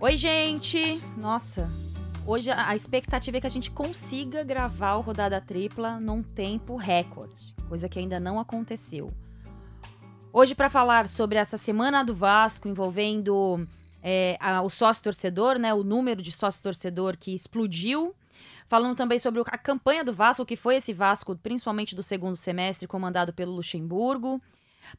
Oi, gente! Nossa, hoje a expectativa é que a gente consiga gravar o Rodada Tripla num tempo recorde, coisa que ainda não aconteceu. Hoje, para falar sobre essa semana do Vasco envolvendo é, a- o sócio-torcedor, né, o número de sócio-torcedor que explodiu. Falando também sobre a campanha do Vasco, que foi esse Vasco, principalmente do segundo semestre, comandado pelo Luxemburgo.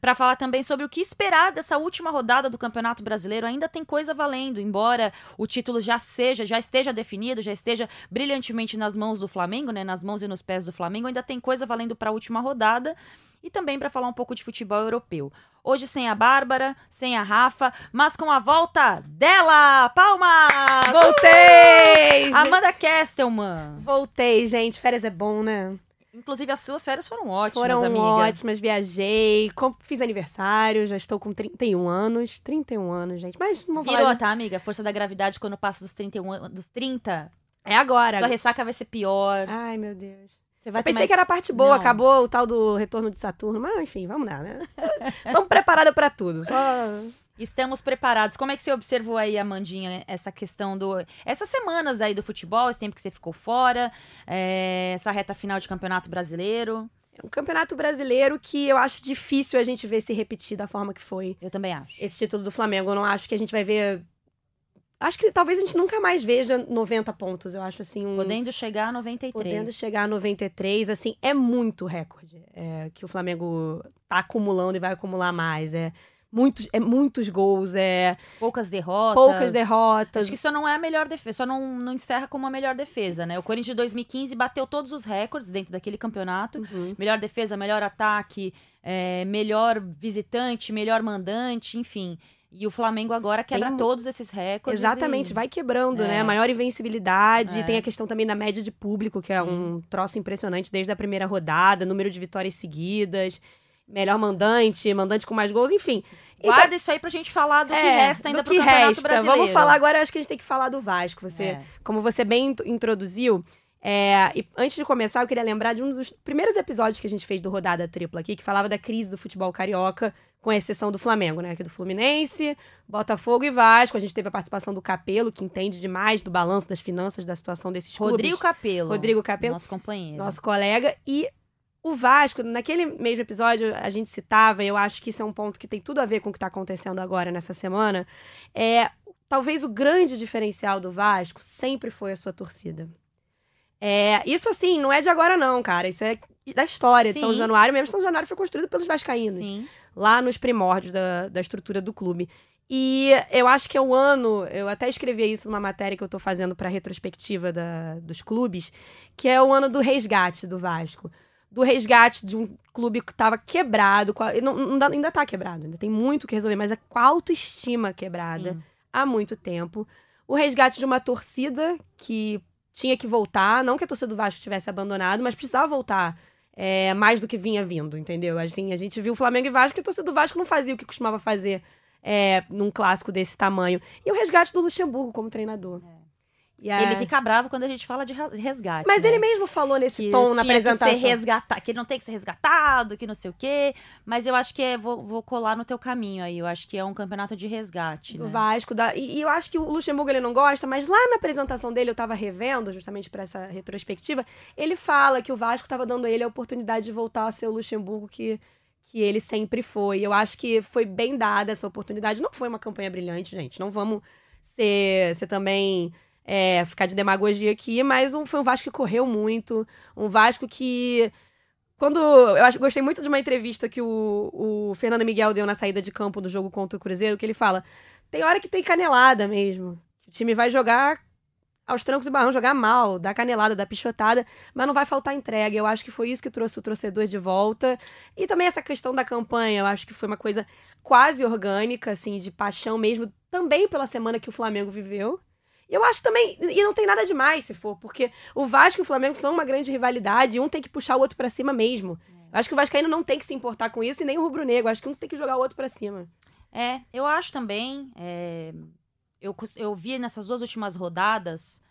Para falar também sobre o que esperar dessa última rodada do Campeonato Brasileiro. Ainda tem coisa valendo, embora o título já seja, já esteja definido, já esteja brilhantemente nas mãos do Flamengo, né, nas mãos e nos pés do Flamengo, ainda tem coisa valendo para a última rodada e também para falar um pouco de futebol europeu. Hoje sem a Bárbara, sem a Rafa, mas com a volta dela! Palmas! Voltei! gente. Amanda Kestelman. Voltei, gente. Férias é bom, né? Inclusive, as suas férias foram ótimas, Foram amiga. ótimas, viajei, fiz aniversário, já estou com 31 anos. 31 anos, gente. Mas não vou Virou, falar. tá, amiga? Força da gravidade, quando passa dos 31, an- dos 30, É agora. sua ressaca vai ser pior. Ai, meu Deus. Você vai Eu pensei ter que era a parte boa, Não. acabou o tal do retorno de Saturno, mas enfim, vamos lá, né? Estamos preparados pra tudo. Só... Estamos preparados. Como é que você observou aí, Amandinha, essa questão do. Essas semanas aí do futebol, esse tempo que você ficou fora, é, essa reta final de campeonato brasileiro? É um campeonato brasileiro que eu acho difícil a gente ver se repetir da forma que foi Eu também acho. esse título do Flamengo. Eu não acho que a gente vai ver. Acho que talvez a gente nunca mais veja 90 pontos. Eu acho assim um. Podendo chegar a 93. Podendo chegar a 93, assim, é muito recorde é, que o Flamengo tá acumulando e vai acumular mais. É muitos, é muitos gols, é Poucas derrotas. poucas derrotas. Acho que só não é a melhor defesa, só não, não encerra como a melhor defesa, né? O Corinthians de 2015 bateu todos os recordes dentro daquele campeonato. Uhum. Melhor defesa, melhor ataque, é, melhor visitante, melhor mandante, enfim. E o Flamengo agora quebra Tem- todos esses recordes. Exatamente, e- vai quebrando, É. né? Maior invencibilidade. É. Tem a questão também da média de público, que é um troço impressionante desde a primeira rodada, número de vitórias seguidas, melhor mandante, mandante com mais gols, enfim. Então, Guarda isso aí pra gente falar do que é, resta ainda do pro que Campeonato resta. Brasileiro. Vamos falar agora, eu acho que a gente tem que falar do Vasco. Você, É. como você bem int- introduziu, é, e antes de começar, eu queria lembrar de um dos primeiros episódios que a gente fez do Rodada Tripla aqui, que falava da crise do futebol carioca, com exceção do Flamengo, né? Aqui do Fluminense, Botafogo e Vasco. A gente teve a participação do Capelo, que entende demais do balanço das finanças, da situação desses Rodrigo clubes. Capelo. Rodrigo Capelo. Nosso companheiro. Nosso colega. E o Vasco, naquele mesmo episódio, a gente citava, e eu acho que isso é um ponto que tem tudo a ver com o que está acontecendo agora nessa semana, é talvez o grande diferencial do Vasco sempre foi a sua torcida. É, isso assim, não é de agora não, cara. Isso é da história de São Sim. Januário. Mesmo São Januário foi construído pelos vascaínos Sim. lá nos primórdios da, da estrutura do clube. E eu acho que é um ano, eu até escrevi isso numa matéria que eu tô fazendo para retrospectiva da, dos clubes, que é o ano do resgate do Vasco. Do resgate de um clube que estava quebrado, não, não ainda tá quebrado, ainda tem muito o que resolver, mas é com a autoestima quebrada Sim. há muito tempo. O resgate de uma torcida que tinha que voltar, não que a torcida do Vasco tivesse abandonado, mas precisava voltar é, mais do que vinha vindo, entendeu? Assim, a gente viu o Flamengo e Vasco, que a torcida do Vasco não fazia o que costumava fazer é, num clássico desse tamanho. E o resgate do Luxemburgo como treinador. E a- Ele fica bravo quando a gente fala de resgate. Mas né? ele mesmo falou nesse que tom na apresentação. Que, ser resgata... que ele não tem que ser resgatado, que não sei o quê. Mas eu acho que é, vou, vou colar no teu caminho aí. Eu acho que é um campeonato de resgate. do né? Vasco. Da... E, e eu acho que o Luxemburgo ele não gosta, mas lá na apresentação dele, eu tava revendo, justamente para essa retrospectiva, ele fala que o Vasco tava dando a ele a oportunidade de voltar a ser o Luxemburgo que, que ele sempre foi. Eu acho que foi bem dada essa oportunidade. Não foi uma campanha brilhante, gente. Não vamos ser, ser também. É, ficar de demagogia aqui, mas um, foi um Vasco que correu muito, um Vasco que quando. Eu acho, gostei muito de uma entrevista que o, o Fernando Miguel deu na saída de campo do jogo contra o Cruzeiro, que ele fala: tem hora que tem canelada mesmo. O time vai jogar aos trancos e barrão, jogar mal, dar canelada, dar pichotada, mas não vai faltar entrega. Eu acho que foi isso que trouxe o torcedor de volta. E também essa questão da campanha, eu acho que foi uma coisa quase orgânica, assim, de paixão mesmo, também pela semana que o Flamengo viveu. Eu acho também, e não tem nada demais se for, porque o Vasco e o Flamengo são uma grande rivalidade e um tem que puxar o outro pra cima mesmo. Eu acho que o Vascaíno não tem que se importar com isso e nem o Rubro Negro. Eu acho que um tem que jogar o outro pra cima. É, eu acho também. é, eu, eu vi nessas duas últimas rodadas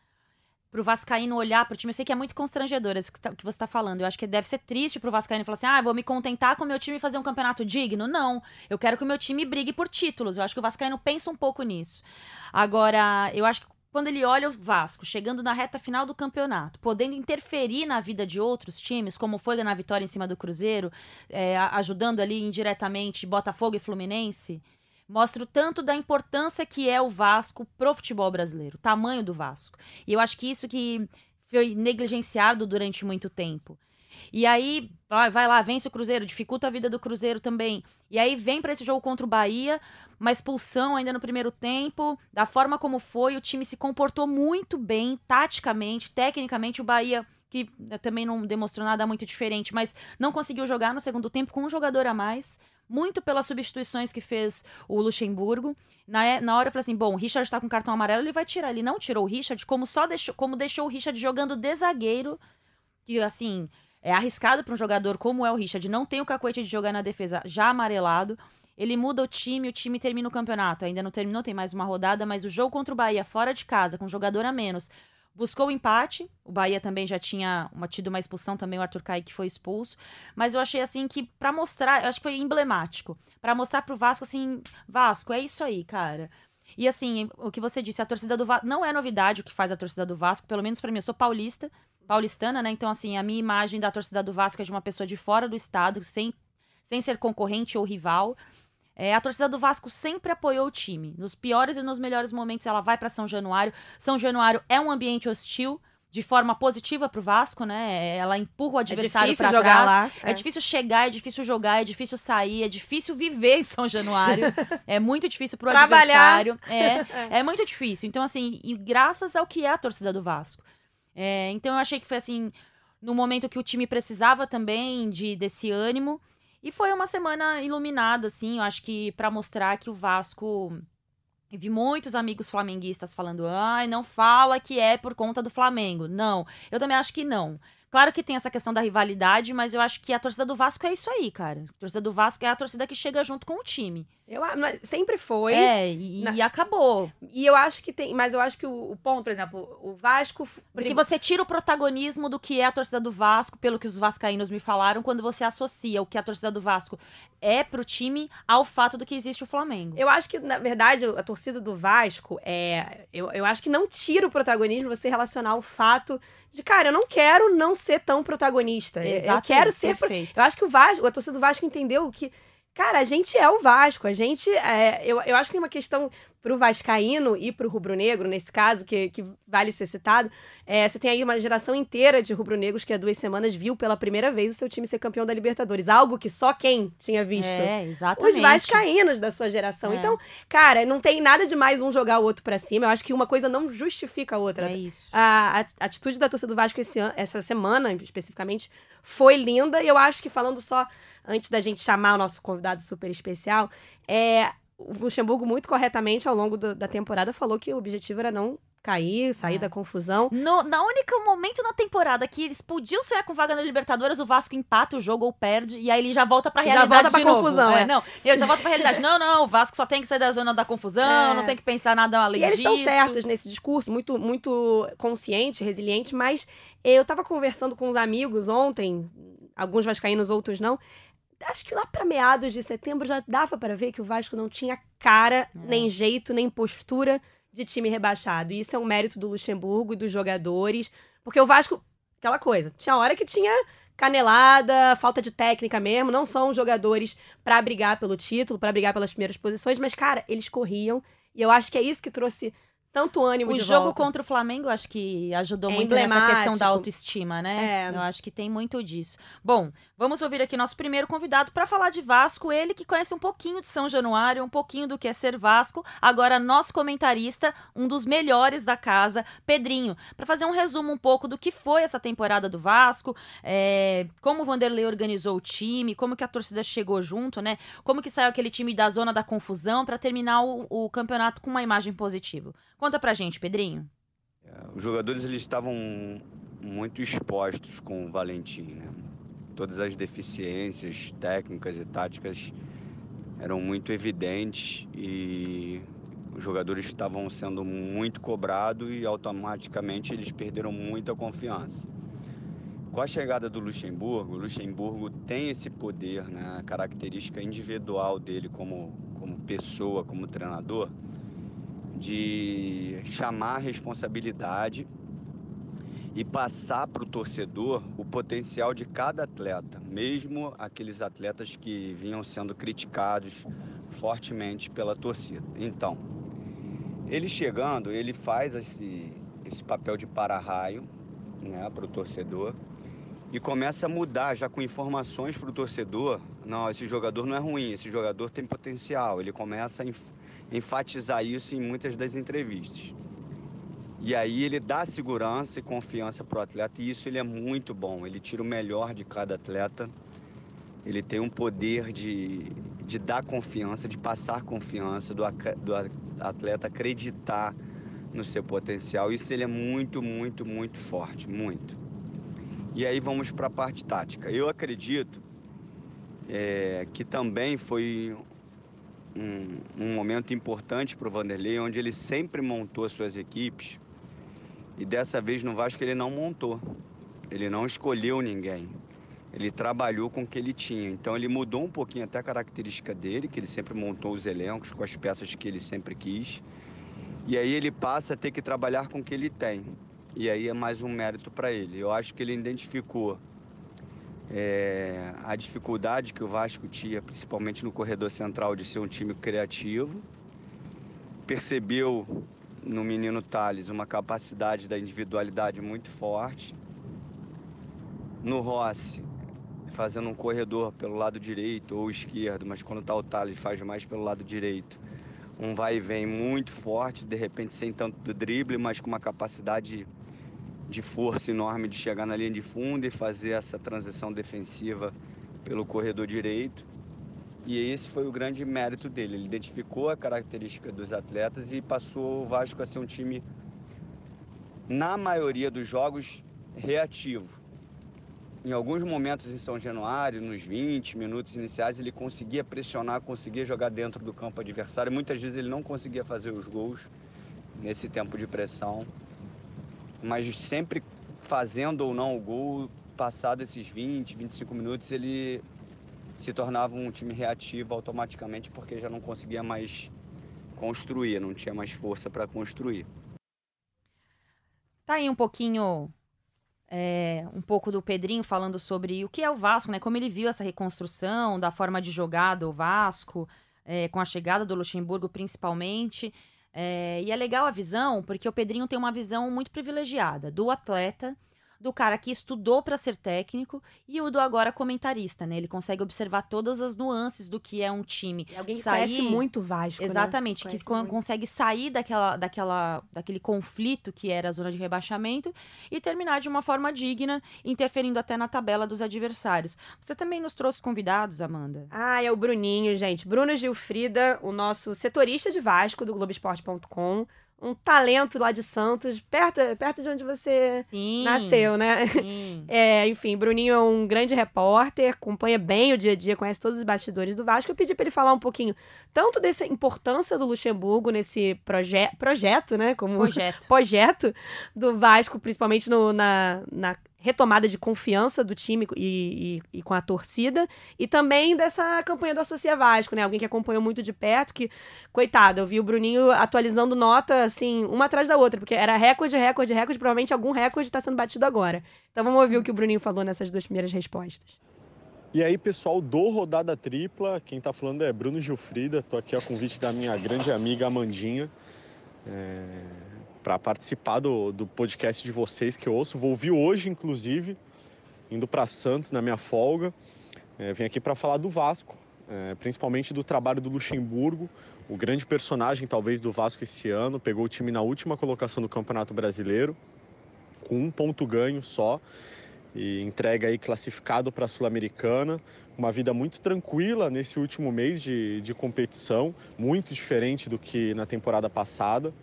pro Vascaíno olhar pro time. Eu sei que é muito constrangedor isso que, tá, que você tá falando. Eu acho que deve ser triste pro Vascaíno falar assim: ah, vou me contentar com o meu time e fazer um campeonato digno. Não. Eu quero que o meu time brigue por títulos. Eu acho que o Vascaíno pensa um pouco nisso. Agora, eu acho que quando ele olha o Vasco chegando na reta final do campeonato, podendo interferir na vida de outros times, como foi na vitória em cima do Cruzeiro, é, ajudando ali indiretamente Botafogo e Fluminense, mostra o tanto da importância que é o Vasco pro futebol brasileiro, o tamanho do Vasco. E eu acho que isso que foi negligenciado durante muito tempo. E aí, vai lá, vence o Cruzeiro, dificulta a vida do Cruzeiro também. E aí vem para esse jogo contra o Bahia, uma expulsão ainda no primeiro tempo. Da forma como foi, o time se comportou muito bem, taticamente, tecnicamente. O Bahia, que também não demonstrou nada muito diferente, mas não conseguiu jogar no segundo tempo com um jogador a mais. Muito pelas substituições que fez o Luxemburgo. Na, na hora eu falei assim: bom, o Richard está com cartão amarelo, ele vai tirar. Ele não tirou o Richard, como só deixou, como deixou o Richard jogando de zagueiro. Que assim, é arriscado para um jogador como é o Richard, não tem o cacuete de jogar na defesa já amarelado. Ele muda o time, o time termina o campeonato. Ainda não terminou, tem mais uma rodada, mas o jogo contra o Bahia, fora de casa, com um jogador a menos, buscou o empate. O Bahia também já tinha uma, tido uma expulsão também, o Arthur Kaique foi expulso. Mas eu achei assim que, para mostrar, eu acho que foi emblemático. para mostrar pro Vasco assim: Vasco, é isso aí, cara. E assim, o que você disse, a torcida do Vasco. Não é novidade o que faz a torcida do Vasco, pelo menos para mim, eu sou paulista paulistana, né? Então, assim, a minha imagem da torcida do Vasco é de uma pessoa de fora do estado, sem, sem ser concorrente ou rival. É, a torcida do Vasco sempre apoiou o time. Nos piores e nos melhores momentos, ela vai para São Januário. São Januário é um ambiente hostil, de forma positiva pro Vasco, né? Ela empurra o é adversário é para trás. Lá, é. é. difícil chegar, é difícil jogar, é difícil sair, é difícil viver em São Januário. é muito difícil pro Trabalhar. adversário. É, é muito difícil. Então, assim, e graças ao que é a torcida do Vasco. É, então eu achei que foi assim, no momento que o time precisava também de desse ânimo. E foi uma semana iluminada, assim, eu acho que para mostrar que o Vasco. Vi muitos amigos flamenguistas falando, ai, não fala que é por conta do Flamengo. Não, eu também acho que não. Claro que tem essa questão da rivalidade, mas eu acho que a torcida do Vasco é isso aí, cara. A torcida do Vasco é a torcida que chega junto com o time. Eu, sempre foi. É, e, na... e, acabou. E eu acho que tem. Mas eu acho que o, o ponto, por exemplo, o Vasco. Porque você tira o protagonismo do que é a torcida do Vasco, pelo que os Vascaínos me falaram, quando você associa o que a torcida do Vasco é pro time ao fato do que existe o Flamengo. Eu acho que, na verdade, a torcida do Vasco é. Eu, eu acho que não tira o protagonismo você relacionar o fato de, cara, eu não quero não ser tão protagonista. Exatamente, eu quero ser. Perfeito. Eu acho que o Vasco, a torcida do Vasco entendeu que Cara, a gente é o Vasco. A gente. É, eu, eu acho que tem uma questão pro Vascaíno e pro rubro-negro, nesse caso, que, que vale ser citado. É, você tem aí uma geração inteira de rubro-negros que há duas semanas viu pela primeira vez o seu time ser campeão da Libertadores. Algo que só quem tinha visto. É, exatamente. Os Vascaínos da sua geração. É. Então, cara, não tem nada de mais um jogar o outro para cima. Eu acho que uma coisa não justifica a outra. É isso. A, a atitude da torcida do Vasco esse ano, essa semana, especificamente, foi linda. E eu acho que falando só antes da gente chamar o nosso convidado super especial, é, o Luxemburgo, muito corretamente, ao longo do, da temporada, falou que o objetivo era não cair, sair é. da confusão. No, na única momento na temporada que eles podiam sair com vaga na Libertadores, o Vasco empata o jogo ou perde, e aí ele já volta pra realidade já volta pra de confusão, novo. É. é. não, ele já volta pra realidade. não, não, o Vasco só tem que sair da zona da confusão, é. não tem que pensar nada além e disso. eles estão certos nesse discurso, muito, muito consciente, resiliente, mas eu tava conversando com os amigos ontem, alguns vascaínos, outros não, acho que lá para meados de setembro já dava para ver que o Vasco não tinha cara, é. nem jeito, nem postura de time rebaixado. E isso é um mérito do Luxemburgo e dos jogadores, porque o Vasco, aquela coisa, tinha hora que tinha canelada, falta de técnica mesmo, não são jogadores para brigar pelo título, para brigar pelas primeiras posições, mas cara, eles corriam e eu acho que é isso que trouxe tanto ânimo o de jogo volta. contra o Flamengo acho que ajudou é muito nessa questão da autoestima, né? É. Eu acho que tem muito disso. Bom, vamos ouvir aqui nosso primeiro convidado para falar de Vasco, ele que conhece um pouquinho de São Januário, um pouquinho do que é ser Vasco, agora nosso comentarista, um dos melhores da casa, Pedrinho, para fazer um resumo um pouco do que foi essa temporada do Vasco, é, como o Vanderlei organizou o time, como que a torcida chegou junto, né? Como que saiu aquele time da zona da confusão para terminar o, o campeonato com uma imagem positiva. Conta pra gente, Pedrinho. É, os jogadores eles estavam muito expostos com o Valentim, né? Todas as deficiências técnicas e táticas eram muito evidentes e os jogadores estavam sendo muito cobrados e automaticamente eles perderam muita confiança. Com a chegada do Luxemburgo, o Luxemburgo tem esse poder, né, a característica individual dele como, como pessoa, como treinador, de chamar a responsabilidade e passar para o torcedor o potencial de cada atleta, mesmo aqueles atletas que vinham sendo criticados fortemente pela torcida. Então, ele chegando, ele faz esse, esse papel de para-raio né, para o torcedor e começa a mudar já com informações para o torcedor. Não, esse jogador não é ruim, esse jogador tem potencial. Ele começa a enfatizar isso em muitas das entrevistas. E aí ele dá segurança e confiança para o atleta e isso ele é muito bom. Ele tira o melhor de cada atleta. Ele tem um poder de, de dar confiança, de passar confiança, do, do atleta acreditar no seu potencial. Isso ele é muito, muito, muito forte, muito. E aí vamos para a parte tática. Eu acredito é, que também foi um, um momento importante para o Vanderlei, onde ele sempre montou suas equipes e dessa vez no Vasco ele não montou. Ele não escolheu ninguém. Ele trabalhou com o que ele tinha. Então ele mudou um pouquinho até a característica dele, que ele sempre montou os elencos com as peças que ele sempre quis. E aí ele passa a ter que trabalhar com o que ele tem. E aí é mais um mérito para ele. Eu acho que ele identificou é, a dificuldade que o Vasco tinha, principalmente no corredor central, de ser um time criativo. Percebeu no menino Thales uma capacidade da individualidade muito forte. No Rossi, fazendo um corredor pelo lado direito ou esquerdo, mas quando está o Thales faz mais pelo lado direito. Um vai e vem muito forte, de repente sem tanto drible, mas com uma capacidade de força enorme de chegar na linha de fundo e fazer essa transição defensiva pelo corredor direito. E esse foi o grande mérito dele. Ele identificou a característica dos atletas e passou o Vasco a ser um time, na maioria dos jogos, reativo. Em alguns momentos em São Januário, nos 20 minutos iniciais, ele conseguia pressionar, conseguia jogar dentro do campo adversário. Muitas vezes ele não conseguia fazer os gols nesse tempo de pressão. Mas sempre fazendo ou não o gol, passado esses 20, 25 minutos, ele se tornava um time reativo automaticamente porque já não conseguia mais construir, não tinha mais força para construir. Tá aí um pouquinho, é, um pouco do Pedrinho falando sobre o que é o Vasco, né? Como ele viu essa reconstrução da forma de jogar do Vasco, é, com a chegada do Luxemburgo principalmente. É, e é legal a visão, porque o Pedrinho tem uma visão muito privilegiada do atleta do cara que estudou para ser técnico e o do agora comentarista, né? Ele consegue observar todas as nuances do que é um time. É alguém que sair... conhece muito Vasco, né? Exatamente, né? que con consegue sair daquela, daquela, daquele conflito que era a zona de rebaixamento e terminar de uma forma digna, interferindo até na tabela dos adversários. Você também nos trouxe convidados, Amanda? Ah, é o Bruninho, gente. Bruno Gilfrida, o nosso setorista de Vasco do Globoesporte.com um talento lá de Santos, perto, perto de onde você sim, nasceu, né? Sim. É, enfim, Bruninho é um grande repórter, acompanha bem o dia a dia, conhece todos os bastidores do Vasco. Eu pedi para ele falar um pouquinho tanto dessa importância do Luxemburgo nesse proje projeto, né? Como projeto. projeto do Vasco, principalmente no, na, na retomada de confiança do time e, e, e, com a torcida, e também dessa campanha do Associa Vasco, né? Alguém que acompanhou muito de perto, que, coitado, eu vi o Bruninho atualizando nota, assim, uma atrás da outra, porque era recorde, recorde, recorde, provavelmente algum recorde está sendo batido agora. Então vamos ouvir o que o Bruninho falou nessas duas primeiras respostas. E aí, pessoal do Rodada Tripla, quem está falando é Bruno Gilfrida, estou aqui a convite da minha grande amiga Amandinha. É para participar do, do podcast de vocês que eu ouço. Vou ouvir hoje, inclusive, indo para Santos na minha folga. É, vim aqui para falar do Vasco, é, principalmente do trabalho do Luxemburgo, o grande personagem talvez do Vasco esse ano. Pegou o time na última colocação do Campeonato Brasileiro, com um ponto ganho só. E entrega aí classificado para a Sul-Americana. Uma vida muito tranquila nesse último mês de, de competição, muito diferente do que na temporada passada.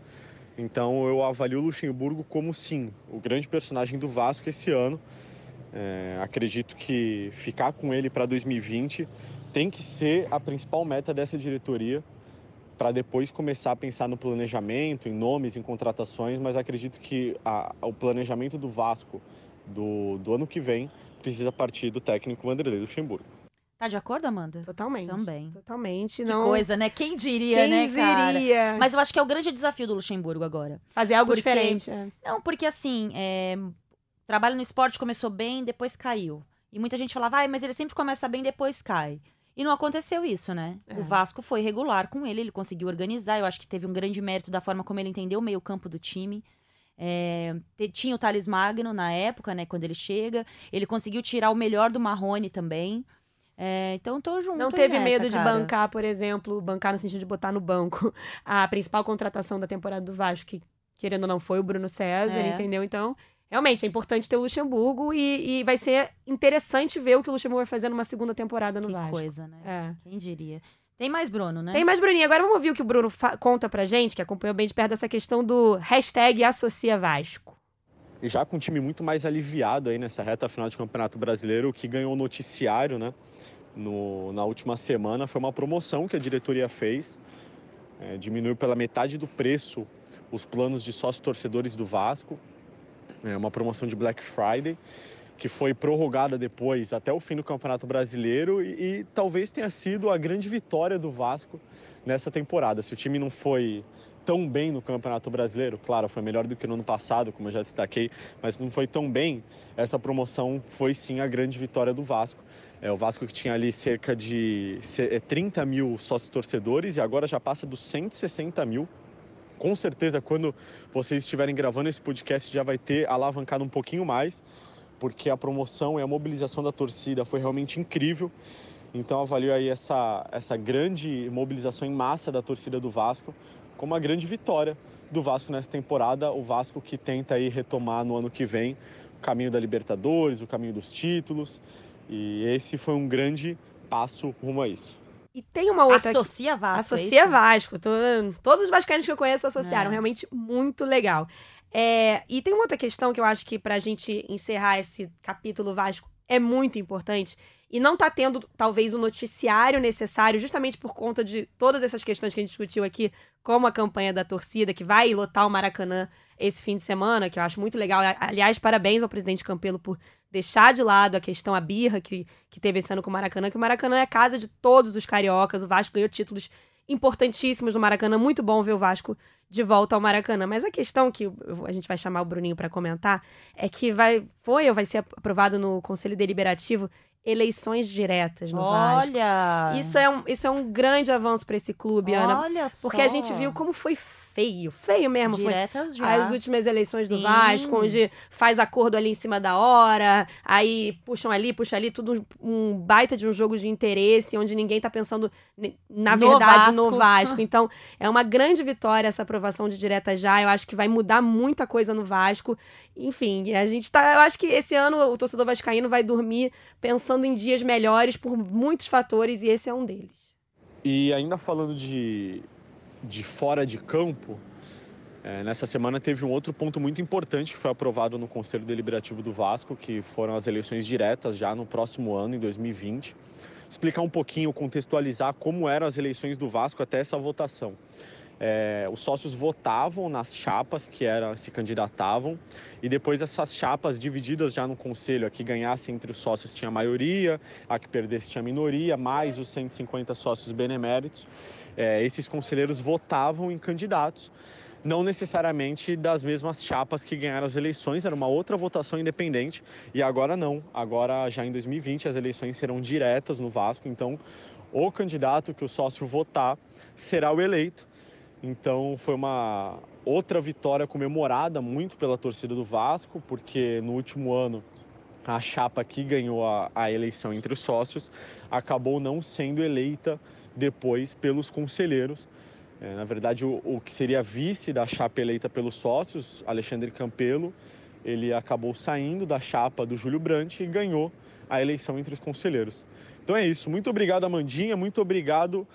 Então eu avalio o Luxemburgo como sim, o grande personagem do Vasco esse ano. É, acredito que ficar com ele para 2020 tem que ser a principal meta dessa diretoria para depois começar a pensar no planejamento, em nomes, em contratações, mas acredito que a, o planejamento do Vasco do, do ano que vem precisa partir do técnico Vanderlei Luxemburgo. Tá de acordo, Amanda? Totalmente. Também. Totalmente. Que não... coisa, né? Quem diria, Quem né, cara? diria? Mas eu acho que é o grande desafio do Luxemburgo agora. Fazer algo Porque- diferente. é. Não, porque assim, é, trabalho no esporte começou bem, depois caiu. E muita gente falava, ai, mas ele sempre começa bem, depois cai. E não aconteceu isso, né? É. O Vasco foi regular com ele, ele conseguiu organizar. Eu acho que teve um grande mérito da forma como ele entendeu o meio-campo do time. É, tinha o Thales Magno na época, né? Quando ele chega. Ele conseguiu tirar o melhor do Marrone também. É, então tô junto. Não teve nessa, medo de cara. bancar, por exemplo, bancar no sentido de botar no banco a principal contratação da temporada do Vasco, que querendo ou não foi o Bruno César, É. entendeu? Então, realmente é importante ter o Luxemburgo e, e vai ser interessante ver o que o Luxemburgo vai fazer numa segunda temporada no Que Vasco. coisa, né? É. Quem diria? Tem mais Bruno, né? Tem mais, Bruninho. Agora vamos ouvir o que o Bruno fa- conta pra gente, que acompanhou bem de perto dessa questão do hashtag Associa Vasco. E já com um time muito mais aliviado aí nessa reta final de Campeonato Brasileiro, o que ganhou o noticiário, né? No, na última semana foi uma promoção que a diretoria fez, é, diminuiu pela metade do preço os planos de sócios torcedores do Vasco, é uma promoção de Black Friday que foi prorrogada depois até o fim do Campeonato Brasileiro e, e talvez tenha sido a grande vitória do Vasco nessa temporada. Se o time não foi tão bem no Campeonato Brasileiro, claro, foi melhor do que no ano passado, como eu já destaquei, mas não foi tão bem, essa promoção foi sim a grande vitória do Vasco. É, o Vasco que tinha ali cerca de ce- é, 30 mil sócios torcedores e agora já passa dos 160 mil. Com certeza, quando vocês estiverem gravando esse podcast, já vai ter alavancado um pouquinho mais, porque a promoção e a mobilização da torcida foi realmente incrível. Então, avalio aí essa, essa grande mobilização em massa da torcida do Vasco como uma grande vitória do Vasco nessa temporada. O Vasco que tenta aí retomar no ano que vem o caminho da Libertadores, o caminho dos títulos. E esse foi um grande passo rumo a isso. E tem uma outra. Associa Vasco. é Associa isso? Vasco. Tô- Todos os vascaínos que eu conheço associaram. É. Realmente muito legal. É, e tem uma outra questão que eu acho que pra gente encerrar esse capítulo Vasco é muito importante. E não tá tendo, talvez, o noticiário necessário, justamente por conta de todas essas questões que a gente discutiu aqui, como a campanha da torcida, que vai lotar o Maracanã esse fim de semana, que eu acho muito legal. Aliás, parabéns ao presidente Campelo por deixar de lado a questão, a birra que, que teve esse ano com o Maracanã, que o Maracanã é a casa de todos os cariocas. O Vasco ganhou títulos importantíssimos no Maracanã. Muito bom ver o Vasco de volta ao Maracanã. Mas a questão que a gente vai chamar o Bruninho para comentar é que vai foi ou vai ser aprovado no Conselho Deliberativo eleições diretas no Vasco. Olha! Isso é um, isso é um grande avanço para esse clube, Ana. Olha só. Porque a gente viu como foi feio, feio mesmo. Foi Diretas já. as últimas eleições do Sim. Vasco, onde faz acordo ali em cima da hora, aí puxam ali, puxam ali, tudo um, baita de um jogo de interesse, onde ninguém tá pensando, na No verdade, no Vasco. Vasco. Então, é uma grande vitória essa aprovação de direta já. Eu acho que vai mudar muita coisa no Vasco. Enfim, a gente tá. Eu acho que esse ano o torcedor vascaíno vai dormir pensando em dias melhores por muitos fatores, e esse é um deles. E ainda falando de, de fora de campo, é, nessa semana teve um outro ponto muito importante que foi aprovado no Conselho Deliberativo do Vasco, que foram as eleições diretas já no próximo ano, em 2020. Explicar um pouquinho, contextualizar como eram as eleições do Vasco até essa votação. É, os sócios votavam nas chapas que eram, se candidatavam e depois essas chapas divididas já no conselho, a que ganhasse entre os sócios tinha maioria, a que perdesse tinha minoria, mais os 150 sócios beneméritos. É, esses conselheiros votavam em candidatos, não necessariamente das mesmas chapas que ganharam as eleições, era uma outra votação independente e agora não. Agora, já em 2020, as eleições serão diretas no Vasco, então o candidato que o sócio votar será o eleito. Então foi uma outra vitória comemorada muito pela torcida do Vasco, porque no último ano a chapa que ganhou a, a eleição entre os sócios acabou não sendo eleita depois pelos conselheiros. É, na verdade, o, o que seria vice da chapa eleita pelos sócios, Alexandre Campelo, ele acabou saindo da chapa do Júlio Brandt e ganhou a eleição entre os conselheiros. Então é isso. Muito obrigado, Amandinha. Muito obrigado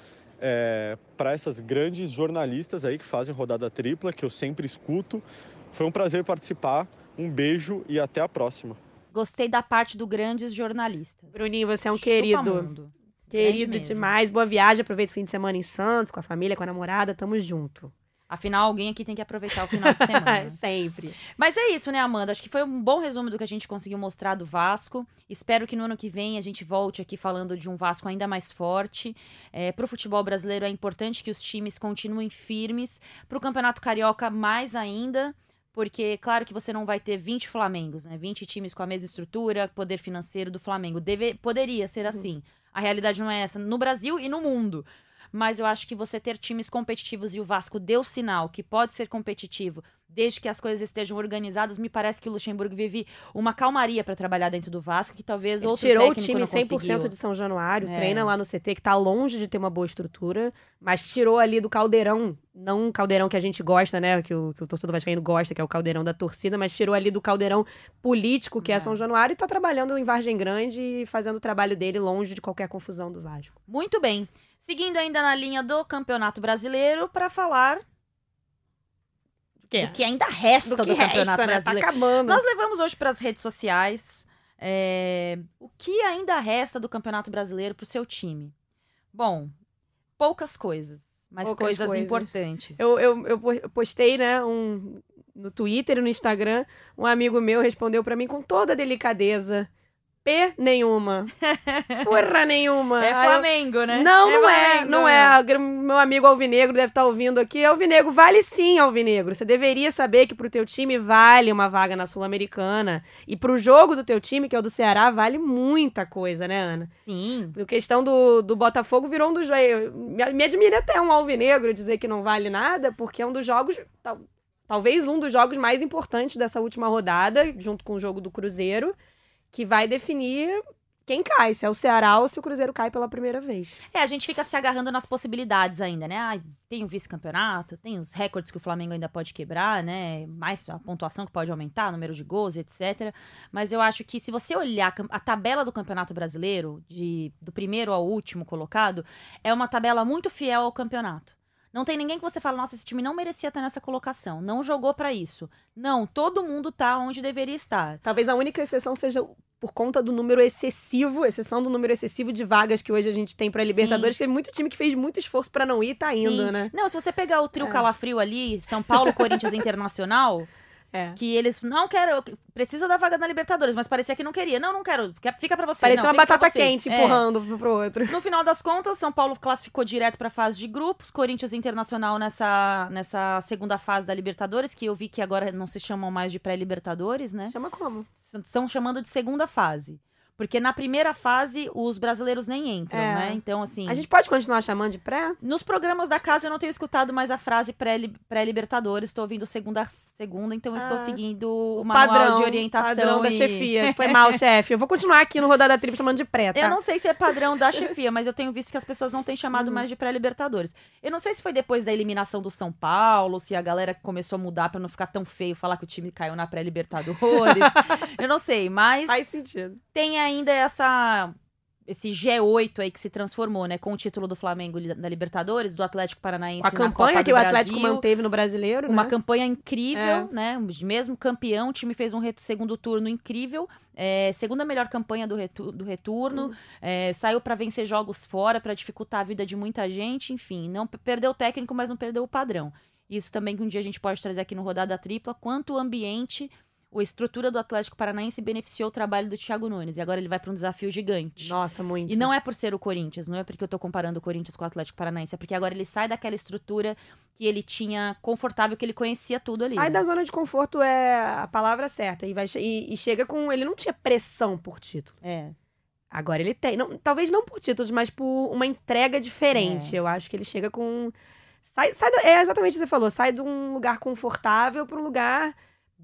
é, para essas grandes jornalistas aí que fazem rodada tripla, que eu sempre escuto. Foi um prazer participar. Um beijo e até a próxima. Gostei da parte do grandes jornalistas. Bruninho, você é um Chupa querido. mundo. Querido mesmo. demais. Boa viagem. Aproveita o fim de semana em Santos, com a família, com a namorada. Tamo junto. Afinal, alguém aqui tem que aproveitar o final de semana. Sempre. Mas é isso, né, Amanda? Acho que foi um bom resumo do que a gente conseguiu mostrar do Vasco. Espero que no ano que vem a gente volte aqui falando de um Vasco ainda mais forte. É, Para o futebol brasileiro é importante que os times continuem firmes. Para o Campeonato Carioca, mais ainda. Porque, claro que você não vai ter 20 Flamengos, né? 20 times com a mesma estrutura, poder financeiro do Flamengo. Deve, poderia ser assim. A realidade não é essa no Brasil e no mundo. Mas eu acho que você ter times competitivos e o Vasco deu sinal que pode ser competitivo desde que as coisas estejam organizadas, me parece que o Luxemburgo vive uma calmaria para trabalhar dentro do Vasco, que talvez Ele outro tirou o time não 100% conseguiu. de São Januário, É. treina lá no CT, que tá longe de ter uma boa estrutura, mas tirou ali do caldeirão, não um caldeirão que a gente gosta, né, que o, que o torcedor vascaíno gosta, que é o caldeirão da torcida, mas tirou ali do caldeirão político, que é, É. São Januário, e tá trabalhando em Vargem Grande e fazendo o trabalho dele longe de qualquer confusão do Vasco. Muito bem. Seguindo ainda na linha do Campeonato Brasileiro, para falar O que do que ainda resta do, do Campeonato resta, né? Tá Brasileiro. acabando. Nós levamos hoje para as redes sociais é, o que ainda resta do Campeonato Brasileiro para o seu time. Bom, poucas coisas, mas Poucas coisas, coisas. importantes. Eu, eu, eu po- postei, né, um, no Twitter e no Instagram, um amigo meu respondeu pra mim com toda delicadeza. P nenhuma. Porra nenhuma. É eu- Flamengo, né? Não, não é. Flamengo, Não é. A gr- Meu amigo Alvinegro deve estar ouvindo aqui. Alvinegro, vale sim, Alvinegro. Você deveria saber que pro teu time vale uma vaga na Sul-Americana. E pro jogo do teu time, que é o do Ceará, vale muita coisa, né, Ana? Sim. A questão do, do Botafogo virou um dos. Me, me admira até um Alvinegro dizer que não vale nada, porque é um dos jogos. tal- talvez um dos jogos mais importantes dessa última rodada, junto com o jogo do Cruzeiro, que vai definir quem cai, se é o Ceará ou se o Cruzeiro cai pela primeira vez. É, a gente fica se agarrando nas possibilidades ainda, né? Tem o vice-campeonato, tem os recordes que o Flamengo ainda pode quebrar, né? Mais a pontuação que pode aumentar, número de gols, etc. Mas eu acho que se você olhar a tabela do Campeonato Brasileiro, de, do primeiro ao último colocado, é uma tabela muito fiel ao campeonato. Não tem ninguém que você fala, nossa, esse time não merecia estar nessa colocação, não jogou pra isso. Não, todo mundo tá onde deveria estar. Talvez a única exceção seja por conta do número excessivo, exceção do número excessivo de vagas que hoje a gente tem pra Libertadores. Tem muito time que fez muito esforço pra não ir e tá indo, Sim. né? Não, se você pegar o trio É. calafrio ali, São Paulo, Corinthians Internacional, É. que eles não quero, precisa da vaga na Libertadores, mas parecia que não queria. Não, não quero, quer- fica pra você. Parecia não, uma batata quente É. empurrando pro- pro outro. No final das contas, São Paulo classificou direto pra fase de grupos, Corinthians Internacional nessa, nessa segunda fase da Libertadores, que eu vi que agora não se chamam mais de pré-Libertadores, né? Chama como? Estão chamando de segunda fase. Porque na primeira fase os brasileiros nem entram, É. né? Então, assim. A gente pode continuar chamando de pré? Nos programas da casa eu não tenho escutado mais a frase pré- pré-libertadores, estou ouvindo segunda, segunda, então eu estou Ah, seguindo o manual de orientação. padrão da e- chefia. Foi mal, chefe. Eu vou continuar aqui no Rodada Tripla chamando de pré, tá? Eu não sei se é padrão da chefia, mas eu tenho visto que as pessoas não têm chamado Uhum. mais de pré-libertadores. Eu não sei se foi depois da eliminação do São Paulo, se a galera começou a mudar pra não ficar tão feio falar que o time caiu na pré-libertadores. eu não sei, mas Faz sentido. tem ainda essa esse G8 aí que se transformou, né, com o título do Flamengo da Libertadores, do Atlético Paranaense a campanha que o Atlético Brasil. manteve no brasileiro, Uma né? campanha incrível, É. né? Mesmo campeão, o time fez um segundo turno incrível. É, segunda melhor campanha do, retu- do retorno. Uhum. É, saiu pra vencer jogos fora, pra dificultar a vida de muita gente. Enfim, não perdeu o técnico, mas não perdeu o padrão. Isso também que um dia a gente pode trazer aqui no Rodada Tripla, quanto o ambiente, a estrutura do Atlético Paranaense beneficiou o trabalho do Thiago Nunes. E agora ele vai pra um desafio gigante. Nossa, muito. E não é por ser o Corinthians, não é porque eu tô comparando o Corinthians com o Atlético Paranaense, é porque agora ele sai daquela estrutura que ele tinha confortável, que ele conhecia tudo ali. Sai né? da zona de conforto é a palavra certa. E, vai, e, e chega com. Ele não tinha pressão por título. É. Agora ele tem. Não, talvez não por títulos, mas por uma entrega diferente. É. Eu acho que ele chega com. Sai, sai é exatamente o que você falou. Sai de um lugar confortável para um lugar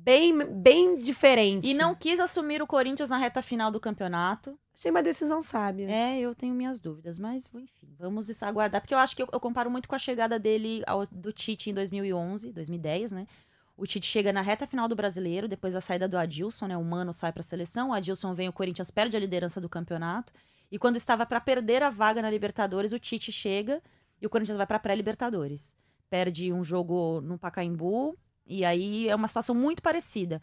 bem, bem diferente. E não quis assumir o Corinthians na reta final do campeonato. Achei uma decisão sábia. É, eu tenho minhas dúvidas, mas enfim, vamos aguardar. Porque eu acho que eu, eu comparo muito com a chegada dele ao- do Tite em 2011, 2010, né? O Tite chega na reta final do brasileiro, depois da saída do Adilson, né? O Mano sai pra seleção, o Adilson vem, o Corinthians perde a liderança do campeonato. E quando estava pra perder a vaga na Libertadores, o Tite chega e o Corinthians vai pra pré-Libertadores. Perde um jogo no Pacaembu, e aí é uma situação muito parecida.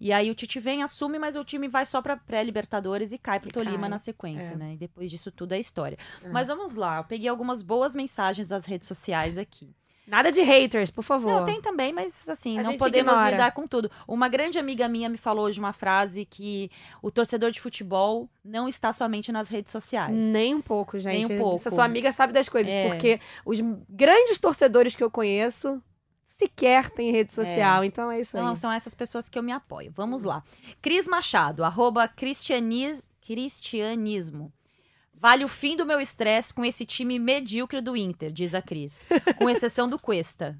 E aí o Tite vem, assume, mas o time vai só pra pré-Libertadores e cai pro E Tolima cai. na sequência, É. né? E depois disso tudo é história. É. Mas vamos lá, eu peguei algumas boas mensagens das redes sociais aqui. Nada de haters, por favor. Não, tem também, mas assim, A não podemos ignora. lidar com tudo. Uma grande amiga minha me falou hoje uma frase que o torcedor de futebol não está somente nas redes sociais. Nem um pouco, gente. Nem um pouco. Essa sua amiga sabe das coisas, É. porque os grandes torcedores que eu conheço sequer têm rede social, então é isso aí. Então, são essas pessoas que eu me apoio. Vamos lá. Cris Machado, arroba cristianis, cristianismo. Vale o fim do meu estresse com esse time medíocre do Inter, diz a Cris. Com exceção do Cuesta.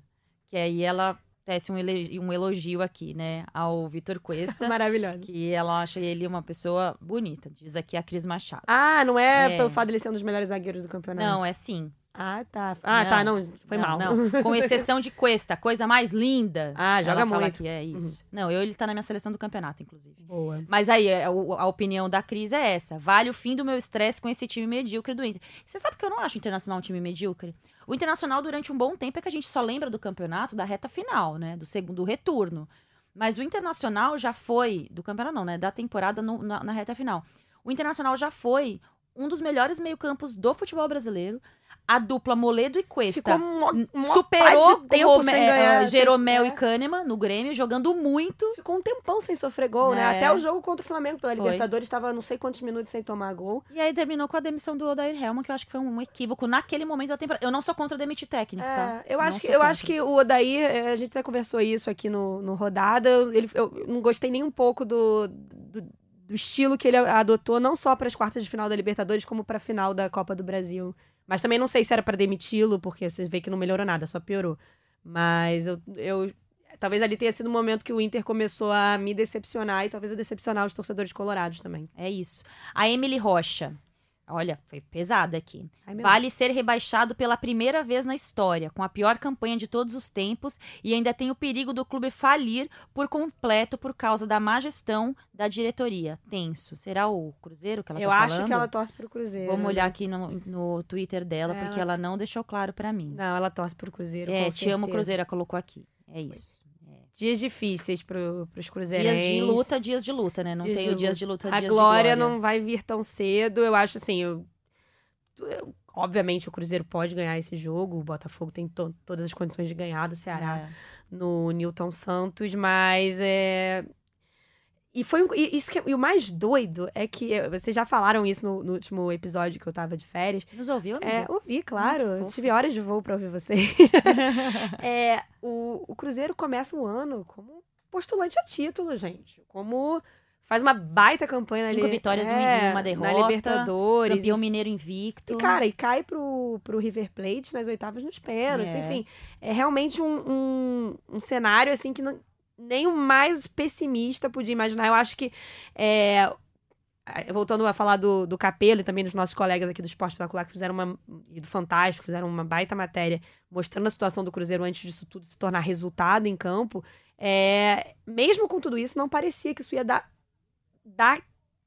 Que aí ela tece um, um elogio aqui, né, ao Vitor Cuesta. Maravilhosa. que ela acha ele uma pessoa bonita, diz aqui a Cris Machado. Ah, não é, É. pelo fato de ele ser um dos melhores zagueiros do campeonato. Não, é sim. Ah, tá. Ah, Não. tá, não, foi Não, mal. Não, com exceção de Cuesta, coisa mais linda. Ah, joga muito. que é isso. Não, eu ele tá na minha seleção do campeonato, inclusive. Boa. Mas aí, é, o- a opinião da Cris é essa. Vale o fim do meu estresse com esse time medíocre do Inter. Você sabe que eu não acho o Internacional um time medíocre? O Internacional, durante um bom tempo, é que a gente só lembra do campeonato da reta final, né? Do segundo retorno. Mas o Internacional já foi, do campeonato não, né? Da temporada no- na, na reta final. O Internacional já foi um dos melhores meio-campos do futebol brasileiro. A dupla Moledo e Cuesta superou de Rome- é, ganhar. é, Jeromel é. e Kahneman no Grêmio, jogando muito. Ficou um tempão sem sofrer gol, né? É. Até o jogo contra o Flamengo pela Foi. Libertadores estava não sei quantos minutos sem tomar gol. E aí terminou com a demissão do Odair Helman, que eu acho que foi um equívoco naquele momento da temporada. Eu não sou contra demitir técnico, tá? É, eu Não acho, que, eu contra. acho que o Odair, é, a gente até conversou isso aqui no, no Rodada, ele, eu não gostei nem um pouco do, do, do estilo que ele adotou, não só para as quartas de final da Libertadores, como para a final da Copa do Brasil. Mas também não sei se era para demiti-lo, porque vocês veem que não melhorou nada, só piorou. Mas eu, eu talvez ali tenha sido o momento que o Inter começou a me decepcionar e talvez a decepcionar os torcedores colorados também. É isso. A Emily Rocha. Olha, foi pesada aqui. Ai, Vale ser rebaixado pela primeira vez na história, com a pior campanha de todos os tempos, e ainda tem o perigo do clube falir por completo por causa da má gestão da diretoria. Tenso. Será o Cruzeiro que ela eu tá acho falando? que ela torce pro Cruzeiro. Vamos olhar né? aqui no, no Twitter dela, porque ela- não deixou claro pra mim. Não, ela torce pro Cruzeiro. é, te amo. Cruzeiro, ela colocou aqui. É isso. Dias difíceis pro, pros Dias cruzeirenses. de luta, dias de luta, né? Não Dias tem de o dias de luta, A dias glória de glória. não vai vir tão cedo. Eu acho assim, eu- eu- obviamente o Cruzeiro pode ganhar esse jogo. O Botafogo tem to- todas as condições de ganhar do Ceará É. no Newton Santos, mas é. E foi um- e isso que, e o mais doido é que é, vocês já falaram isso no, no último episódio que eu tava de férias. Nos ouviu, amiga? É, ouvi, claro. tive horas de voo pra ouvir vocês. É, o, o Cruzeiro começa o ano como postulante a título, gente. Como faz uma baita campanha Cinco ali. vitórias e é, uma Na derrota, Libertadores. Campeão mineiro invicto. E, cara, e cai pro, pro River Plate nas oitavas nos pênaltis. É. Enfim, é realmente um, um, um cenário, assim, que não- nem o mais pessimista podia imaginar. Eu acho que, é, voltando a falar do, do Capelo e também dos nossos colegas aqui do Esporte Espetacular, que fizeram uma, e do Fantástico, fizeram uma baita matéria mostrando a situação do Cruzeiro antes disso tudo se tornar resultado em campo, é, mesmo com tudo isso, não parecia que isso ia dar, dar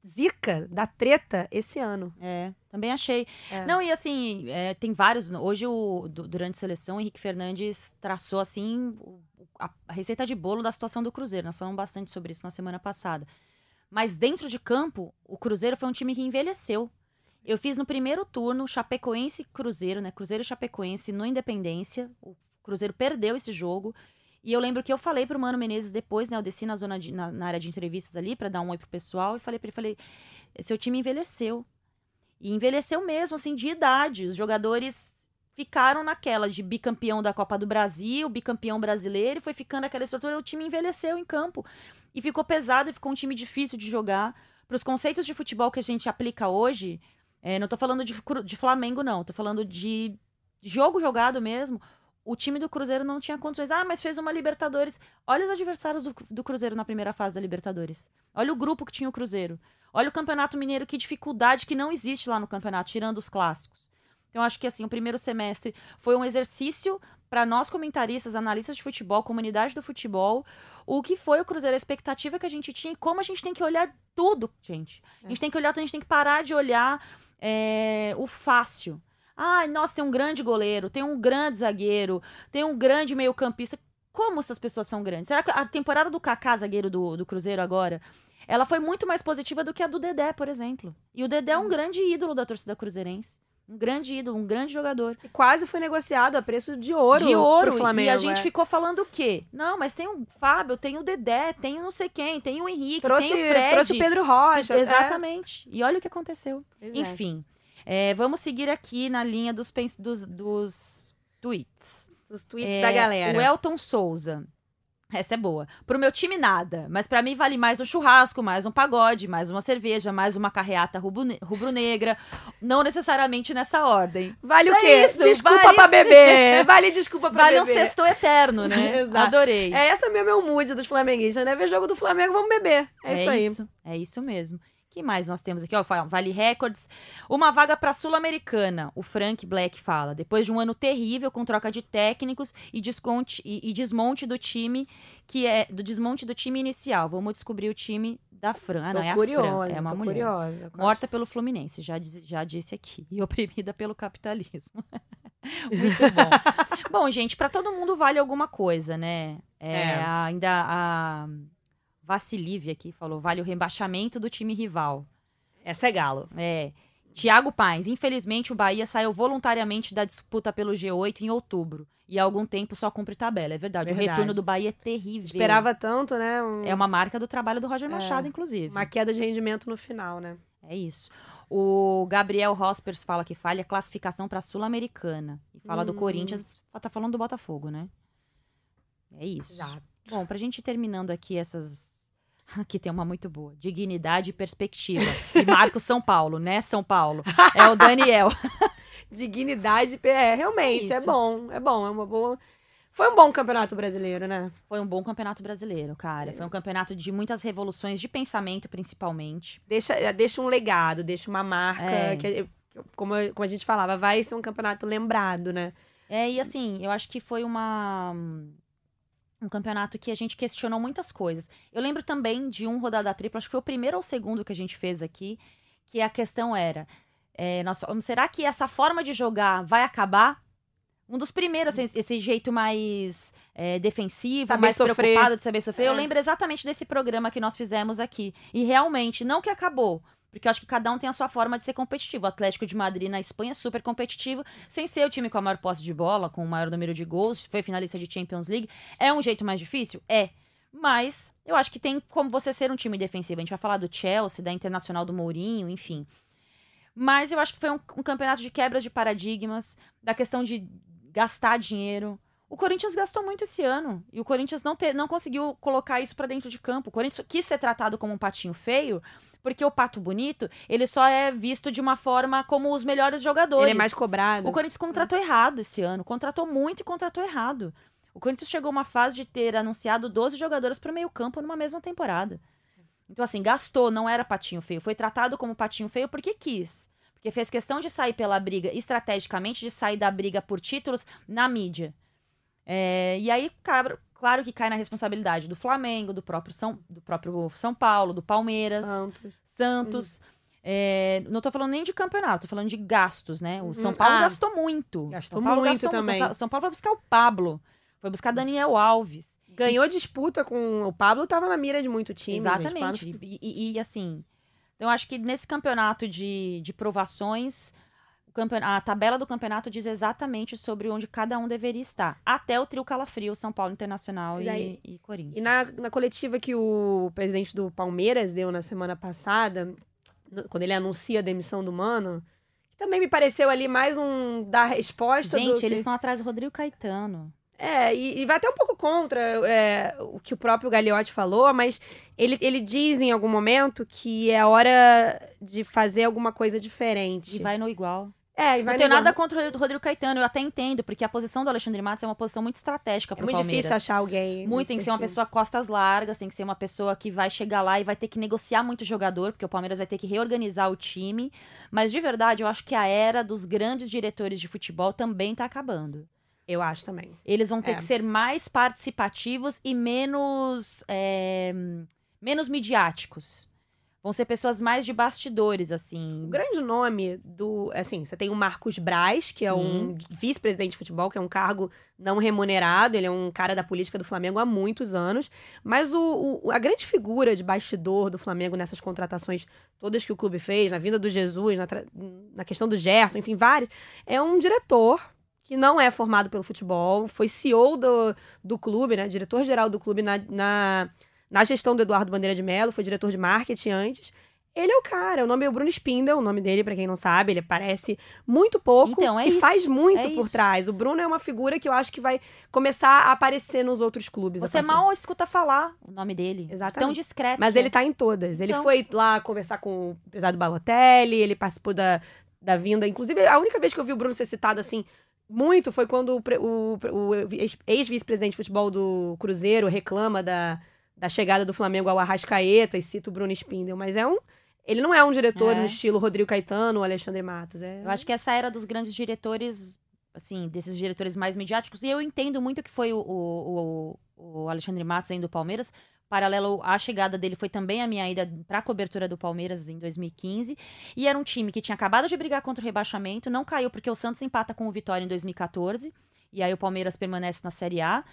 zica, dar treta esse ano. É, também achei. É. Não, e assim, é, tem vários. Hoje, o, du- durante a seleção, o Henrique Fernandes traçou, assim, a, a receita de bolo da situação do Cruzeiro. Nós falamos bastante sobre isso na semana passada. Mas dentro de campo, o Cruzeiro foi um time que envelheceu. Eu fiz no primeiro turno Chapecoense Cruzeiro, né? Cruzeiro e Chapecoense no Independência. O Cruzeiro perdeu esse jogo. E eu lembro que eu falei pro Mano Menezes depois, né? Eu desci na zona de- na, na área de entrevistas ali pra dar um oi pro pessoal e falei pra ele, falei, seu time envelheceu. E envelheceu mesmo, assim, de idade. Os jogadores ficaram naquela de bicampeão da Copa do Brasil, bicampeão brasileiro, e foi ficando aquela estrutura. O time envelheceu em campo. E ficou pesado, e ficou um time difícil de jogar. Para os conceitos de futebol que a gente aplica hoje, é, não tô falando de, de Flamengo, não. Tô falando de jogo jogado mesmo. O time do Cruzeiro não tinha condições. Ah, mas fez uma Libertadores. Olha os adversários do, do Cruzeiro na primeira fase da Libertadores. Olha o grupo que tinha o Cruzeiro. Olha o Campeonato Mineiro, que dificuldade que não existe lá no campeonato, tirando os clássicos. Então, acho que assim, o primeiro semestre foi um exercício para nós, comentaristas, analistas de futebol, comunidade do futebol, o que foi o Cruzeiro, a expectativa que a gente tinha e como a gente tem que olhar tudo, gente. A gente tem que olhar, a gente tem que parar de olhar é, o fácil. Ah, nossa, tem um grande goleiro, tem um grande zagueiro, tem um grande meio-campista. como essas pessoas são grandes? Será que a temporada do Kaká, zagueiro do, do Cruzeiro agora, ela foi muito mais positiva do que a do Dedé, por exemplo. E o Dedé é um grande ídolo da torcida cruzeirense. Um grande ídolo, um grande jogador. E quase foi negociado a preço de ouro. De ouro. pro Flamengo, e a gente é. ficou falando o quê? Não, mas tem o Fábio, tem o Dedé, tem o não sei quem, tem o Henrique, trouxe, tem o Fred. trouxe o Pedro Rocha. é. Exatamente. E olha o que aconteceu. É. Enfim, é, vamos seguir aqui na linha dos, dos, dos tweets. Os tweets É, da galera. O Elton Souza. Essa é boa. Pro meu time, nada. Mas pra mim vale mais um churrasco, mais um pagode, mais uma cerveja, mais uma carreata rubro- rubro-negra. Não necessariamente nessa ordem. Vale o É quê? isso, desculpa vale- pra beber. Vale desculpa pra Vale um beber. sexto eterno, né? Exato. Adorei. É essa mesmo é o mood dos flamenguistas, né? Ver jogo do Flamengo, vamos beber. É, isso aí. Isso, é isso mesmo. Que mais nós temos aqui? Ó, vale Records. Uma vaga para Sul-Americana. O Frank Black fala. Depois de um ano terrível com troca de técnicos e, desconte, e, e desmonte do time, que é do desmonte do time inicial. Vamos descobrir o time da Fran. Ah, Tô não, é a curiosa, Fran. É uma mulher. curiosa. Morta pelo Fluminense, já, já disse aqui. E oprimida pelo capitalismo. Muito bom. bom, gente, para todo mundo vale alguma coisa, né? É, É. Ainda a Vassilívia aqui falou, vale o rebaixamento do time rival. Essa é Galo. É. Tiago Paes, infelizmente o Bahia saiu voluntariamente da disputa pelo G8 em outubro. E há algum tempo só cumpre tabela. É verdade. Verdade. O retorno do Bahia é terrível. Esperava tanto, né? um- É uma marca do trabalho do Roger É. Machado, inclusive. uma queda de rendimento no final, né? É isso. O Gabriel Hospers fala que falha classificação para Sul-Americana. E fala do Hum. Corinthians, tá falando do Botafogo, né? É isso. Exato. Bom, pra gente ir terminando aqui essas. Aqui tem uma muito boa. Dignidade e perspectiva. E Marco São Paulo, né, São Paulo? É o Daniel. Dignidade, é, realmente, é bom, é bom, é uma boa. Foi um bom campeonato brasileiro, né? Foi um bom campeonato brasileiro, cara. Foi um campeonato de muitas revoluções de pensamento, principalmente. Deixa, é, deixa um legado, deixa uma marca, É. que, como, como a gente falava, vai ser um campeonato lembrado, né? É, e assim, eu acho que foi uma. Um campeonato que a gente questionou muitas coisas. Eu lembro também de um rodada tripla, acho que foi o primeiro ou o segundo que a gente fez aqui, que a questão era: é, nós falamos, será que essa forma de jogar vai acabar? Um dos primeiros, esse, esse jeito mais é, defensivo, Saber mais sofrer. preocupado de saber sofrer. Eu É. lembro exatamente desse programa que nós fizemos aqui. E realmente, não que acabou. Porque eu acho que cada um tem a sua forma de ser competitivo. O Atlético de Madrid na Espanha é super competitivo, sem ser o time com a maior posse de bola, com o maior número de gols, foi finalista de Champions League. É um jeito mais difícil? É. Mas eu acho que tem como você ser um time defensivo. A gente vai falar do Chelsea, da Internacional do Mourinho, enfim. Mas eu acho que foi um, um campeonato de quebras de paradigmas, da questão de gastar dinheiro. O Corinthians gastou muito esse ano. E o Corinthians não, te- não conseguiu colocar isso pra dentro de campo. O Corinthians quis ser tratado como um patinho feio, porque o pato bonito, ele só é visto de uma forma como os melhores jogadores. Ele é mais cobrado. O Corinthians contratou errado esse ano. Contratou muito e contratou errado. O Corinthians chegou a uma fase de ter anunciado 12 jogadores para o meio-campo numa mesma temporada. Então, assim, gastou, não era patinho feio. Foi tratado como patinho feio porque quis. Porque fez questão de sair pela briga, estrategicamente, de sair da briga por títulos na mídia. É, e aí, cabra- claro que cai na responsabilidade do Flamengo, do próprio São, do próprio São Paulo, do Palmeiras. Santos. Santos. É, não tô falando nem de campeonato, tô falando de gastos, né? O São Uhum. Paulo Ah. gastou muito. Gastou São Paulo muito gastou também. Muito. São Paulo foi buscar o Pablo, foi buscar Daniel Alves. Ganhou disputa com o Pablo, tava na mira de muito time. gente. Exatamente. Pablo- E, e- e, assim, então eu acho que nesse campeonato de, de provações, a tabela do campeonato diz exatamente sobre onde cada um deveria estar. Até o trio Calafrio, São Paulo Internacional e, e Corinthians. E na, na coletiva que o presidente do Palmeiras deu na semana passada, no- quando ele anuncia a demissão do Mano, também me pareceu ali mais um dar resposta do Gente, que- eles estão atrás do Rodrigo Caetano. É, e, e vai até um pouco contra é, o que o próprio Gagliotti falou, mas ele, ele diz em algum momento que é hora de fazer alguma coisa diferente. E vai no igual. É, e vai não tenho nada contra o Rodrigo Caetano, eu até entendo, porque a posição do Alexandre Matos é uma posição muito estratégica É pro muito Palmeiras. difícil achar alguém. Muito, tem que ser uma pessoa costas largas, tem que ser uma pessoa que vai chegar lá e vai ter que negociar muito jogador, porque o Palmeiras vai ter que reorganizar o time. Mas de verdade, eu acho que a era dos grandes diretores de futebol também tá acabando. Eu acho também. Eles vão ter É. que ser mais participativos e menos, é, menos midiáticos. Vão ser pessoas mais de bastidores, assim. O grande nome do. Assim, você tem o Marcos Braz, que é um vice-presidente de futebol, que é um cargo não remunerado. Ele é um cara da política do Flamengo há muitos anos. Mas o, o, a grande figura de bastidor do Flamengo nessas contratações todas que o clube fez, na vinda do Jesus, na, na questão do Gerson, enfim, vários, é um diretor que não é formado pelo futebol, foi CEO do, do clube, né? Diretor-geral do clube na, na na gestão do Eduardo Bandeira de Mello, foi diretor de marketing antes. Ele é o cara, o nome é o Bruno Spindel, o nome dele, para quem não sabe, ele aparece muito pouco então, é e isso, faz muito é por isso. trás. O Bruno é uma figura que eu acho que vai começar a aparecer nos outros clubes. Você mal escuta falar o nome dele. Exatamente. Tão discreto. Mas que ele tá em todas. Ele Então. foi lá conversar com o empresário do Balotelli, ele participou da, da vinda. Inclusive, a única vez que eu vi o Bruno ser citado assim muito foi quando o, o, o ex- ex-vice-presidente de futebol do Cruzeiro reclama da, da chegada do Flamengo ao Arrascaeta e cita o Bruno Spindel. Mas é um. Ele não é um diretor É. no estilo Rodrigo Caetano ou Alexandre Matos. É... Eu acho que essa era dos grandes diretores, assim, desses diretores mais midiáticos. E eu entendo muito que foi o, o, o- Alexandre Matos dentro do Palmeiras. Paralelo à chegada dele foi também a minha ida para a cobertura do Palmeiras em 2015. E era um time que tinha acabado de brigar contra o rebaixamento, não caiu porque o Santos empata com o Vitória em 2014. E aí o Palmeiras permanece na Série A.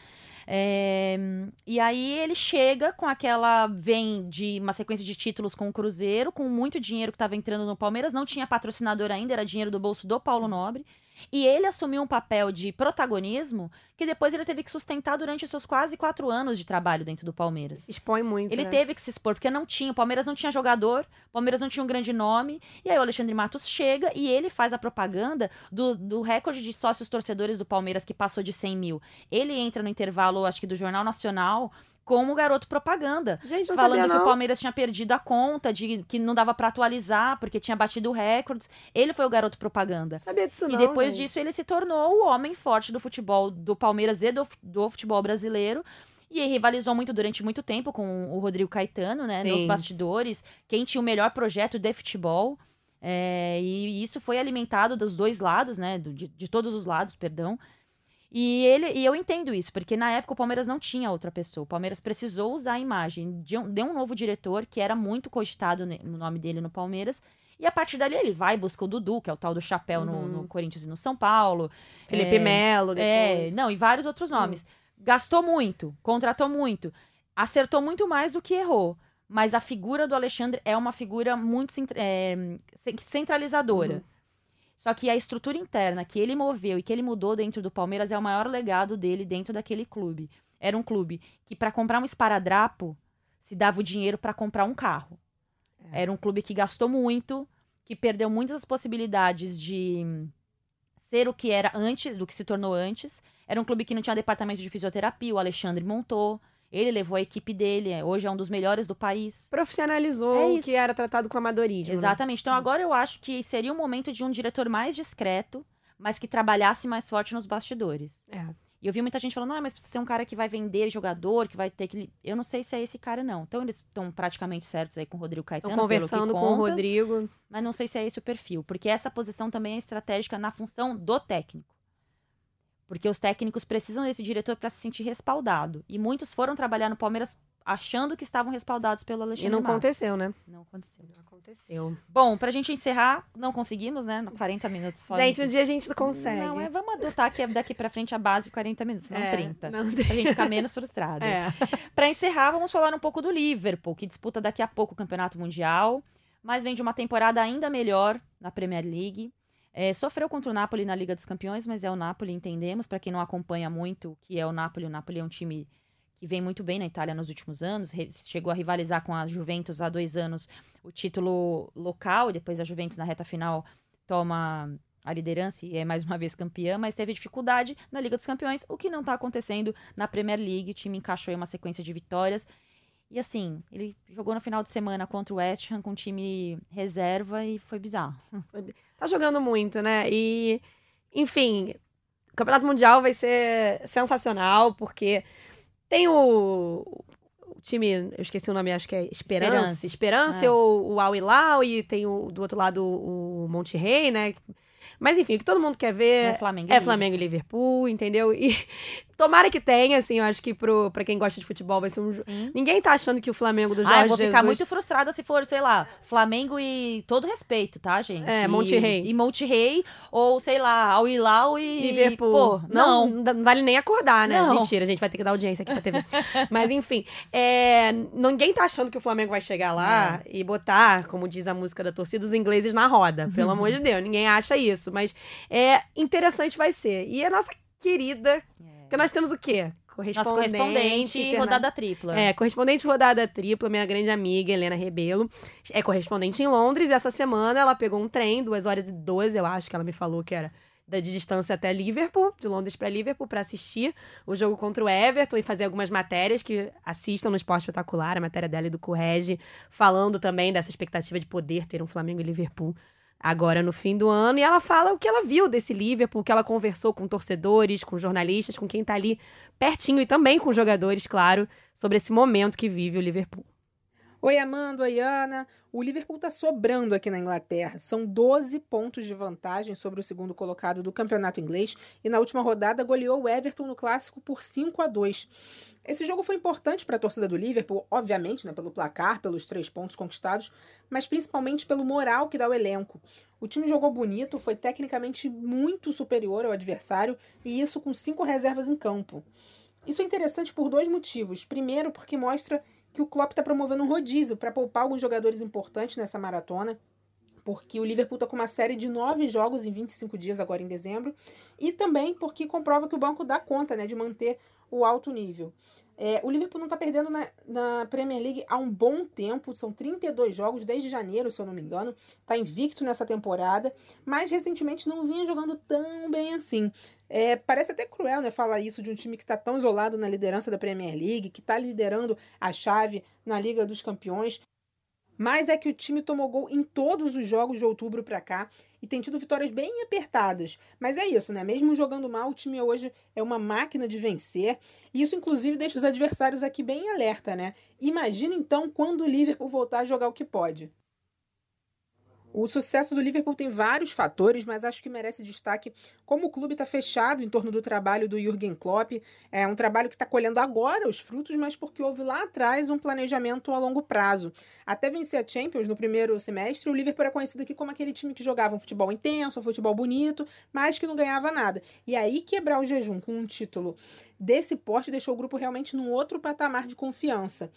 É, e aí ele chega com aquela. Vem de uma sequência de títulos com o Cruzeiro, com muito dinheiro que estava entrando no Palmeiras, não tinha patrocinador ainda, era dinheiro do bolso do Paulo Nobre. E ele assumiu um papel de protagonismo que depois ele teve que sustentar durante os seus quase quatro anos de trabalho dentro do Palmeiras. Expõe muito. Ele né? teve que se expor, porque não tinha, o Palmeiras não tinha jogador, o Palmeiras não tinha um grande nome, e aí o Alexandre Matos chega e ele faz a propaganda do, do recorde de sócios torcedores do Palmeiras, que passou de 100 mil. Ele entra no intervalo, acho que do Jornal Nacional, como garoto propaganda. Gente, não Falando sabia, que não. o Palmeiras tinha perdido a conta, de que não dava pra atualizar, porque tinha batido recordes. Ele foi o garoto propaganda. Sabia disso E não, depois gente. disso ele se tornou o homem forte do futebol do Palmeiras e do, do futebol brasileiro. E rivalizou muito durante muito tempo com o Rodrigo Caetano, né? Nos Sim. bastidores. Quem tinha o melhor projeto de futebol. É, e isso foi alimentado dos dois lados, né? de, de todos os lados, perdão. E, ele, e eu entendo isso, porque na época o Palmeiras não tinha outra pessoa. O Palmeiras precisou usar a imagem de um, de um novo diretor, que era muito cogitado no nome dele no Palmeiras. E a partir dali ele vai e busca o Dudu, que é o tal do chapéu no- Uhum. no, Corinthians e no São Paulo. Felipe É, Melo, É, depois. não, e vários outros nomes. Gastou muito, contratou muito, acertou muito mais do que errou. Mas a figura do Alexandre é uma figura muito é, ce- centralizadora. Uhum. Só que a estrutura interna que ele moveu e que ele mudou dentro do Palmeiras é o maior legado dele dentro daquele clube. Era um clube que, para comprar um esparadrapo, se dava o dinheiro para comprar um carro. É. Era um clube que gastou muito, que perdeu muitas as possibilidades de ser o que era antes, do que se tornou antes. Era um clube que não tinha departamento de fisioterapia, o Alexandre montou. Ele levou a equipe dele, é, hoje é um dos melhores do país. Profissionalizou É o que era tratado com amadorismo. né? Exatamente. Então agora eu acho que seria o momento de um diretor mais discreto, mas que trabalhasse mais forte nos bastidores. É. E eu vi muita gente falando, ah, mas precisa ser um cara que vai vender jogador, que vai ter que. Eu não sei se é esse cara, não. Então eles estão praticamente certos aí com o Rodrigo Caetano. Estão pelo que conversando com o conta, Rodrigo. Mas não sei se é esse o perfil. Porque essa posição também é estratégica na função do técnico. Porque os técnicos precisam desse diretor para se sentir respaldado. E muitos foram trabalhar no Palmeiras achando que estavam respaldados pelo Alexandre E não Matos. aconteceu, né? Não aconteceu. Não aconteceu. Bom, pra gente encerrar, não conseguimos, né? 40 minutos só. Gente, um dia a gente consegue. Não, é, vamos adotar que é daqui pra frente a base 40 minutos, não É, 30. Não... Pra gente ficar menos frustrado. É. Pra encerrar, vamos falar um pouco do Liverpool, que disputa daqui a pouco o Campeonato Mundial, mas vem de uma temporada ainda melhor na Premier League. É, sofreu contra o Napoli na Liga dos Campeões, mas é o Napoli, entendemos. Pra quem não acompanha muito o que é o Napoli, o Napoli é um time que vem muito bem na Itália nos últimos anos. chegou a rivalizar com a Juventus há dois anos o título local, depois a Juventus na reta final toma a liderança e é mais uma vez campeã, mas teve dificuldade na Liga dos Campeões, o que não tá acontecendo na Premier League. O time encaixou em uma sequência de vitórias. E assim, ele jogou no final de semana contra o West Ham com um time reserva e foi bizarro. Tá jogando muito, né? E, enfim, o Campeonato Mundial vai ser sensacional, porque tem o, o time, eu esqueci o nome, acho que é Esperança. Esperance. Esperança É. ou o Al Hilal, e tem o, do outro lado o Monte Rei, né? Mas enfim, o que todo mundo quer ver É Flamengo. é. Flamengo e Liverpool, entendeu? E Tomara que tenha, assim, eu acho que pro, pra quem gosta de futebol vai ser um jogo. Ninguém tá achando que o Flamengo do Jorge Ah, eu vou ficar Jesus- muito frustrada se for, sei lá, Flamengo e todo respeito, tá, gente? É, E- Monte Rei. E Monte Rei, ou sei lá, Al Hilal e. Liverpool. Pô, não. não, não vale nem acordar, né? Não. Mentira, a gente vai ter que dar audiência aqui pra TV. Mas enfim, é, ninguém tá achando que o Flamengo vai chegar lá É. e botar, como diz a música da torcida, os ingleses na roda. Pelo amor de Deus, ninguém acha isso. Mas é interessante vai ser. E a nossa querida, que nós temos o quê? Nosso correspondente, interna- rodada tripla. É, correspondente rodada tripla, minha grande amiga Helena Rebelo. É correspondente em Londres e essa semana ela pegou um trem, 2 horas e 12, eu acho que ela me falou que era da de distância até Liverpool, de Londres para Liverpool, para assistir o jogo contra o Everton e fazer algumas matérias que assistam no Esporte Espetacular, a matéria dela e do Correge, falando também dessa expectativa de poder ter um Flamengo e Liverpool agora no fim do ano. E ela fala o que ela viu desse Liverpool, que ela conversou com torcedores, com jornalistas, com quem tá ali pertinho e também com jogadores, claro, sobre esse momento que vive o Liverpool. Oi, Amanda, oi, Ana. O Liverpool está sobrando aqui na Inglaterra. São 12 pontos de vantagem sobre o segundo colocado do campeonato inglês e na última rodada goleou o Everton no clássico por 5 a 2. Esse jogo foi importante para a torcida do Liverpool, obviamente, né, pelo placar, pelos três pontos conquistados, mas principalmente pelo moral que dá o elenco. O time jogou bonito, foi tecnicamente muito superior ao adversário e isso com cinco reservas em campo. Isso é interessante por dois motivos. Primeiro, porque mostra que o Klopp está promovendo um rodízio para poupar alguns jogadores importantes nessa maratona, porque o Liverpool está com uma série de nove jogos em 25 dias agora em dezembro, e também porque comprova que o banco dá conta né, de manter o alto nível. É, o Liverpool não está perdendo na, na, Premier League há um bom tempo, são 32 jogos desde janeiro, se eu não me engano, está invicto nessa temporada, mas recentemente não vinha jogando tão bem assim. É, parece até cruel né, falar isso de um time que está tão isolado na liderança da Premier League, que está liderando a chave na Liga dos Campeões. Mas é que o time tomou gol em todos os jogos de outubro para cá e tem tido vitórias bem apertadas. Mas é isso, né? Mesmo jogando mal, o time hoje é uma máquina de vencer. Isso, inclusive, deixa os adversários aqui bem alerta, né? Imagina então quando o Liverpool voltar a jogar o que pode. O sucesso do Liverpool tem vários fatores, mas acho que merece destaque como o clube está fechado em torno do trabalho do Jürgen Klopp. É um trabalho que está colhendo agora os frutos, mas porque houve lá atrás um planejamento a longo prazo. Até vencer a Champions no primeiro semestre, o Liverpool é conhecido aqui como aquele time que jogava um futebol intenso, um futebol bonito, mas que não ganhava nada. E aí quebrar o jejum com um título desse porte deixou o grupo realmente num outro patamar de confiança.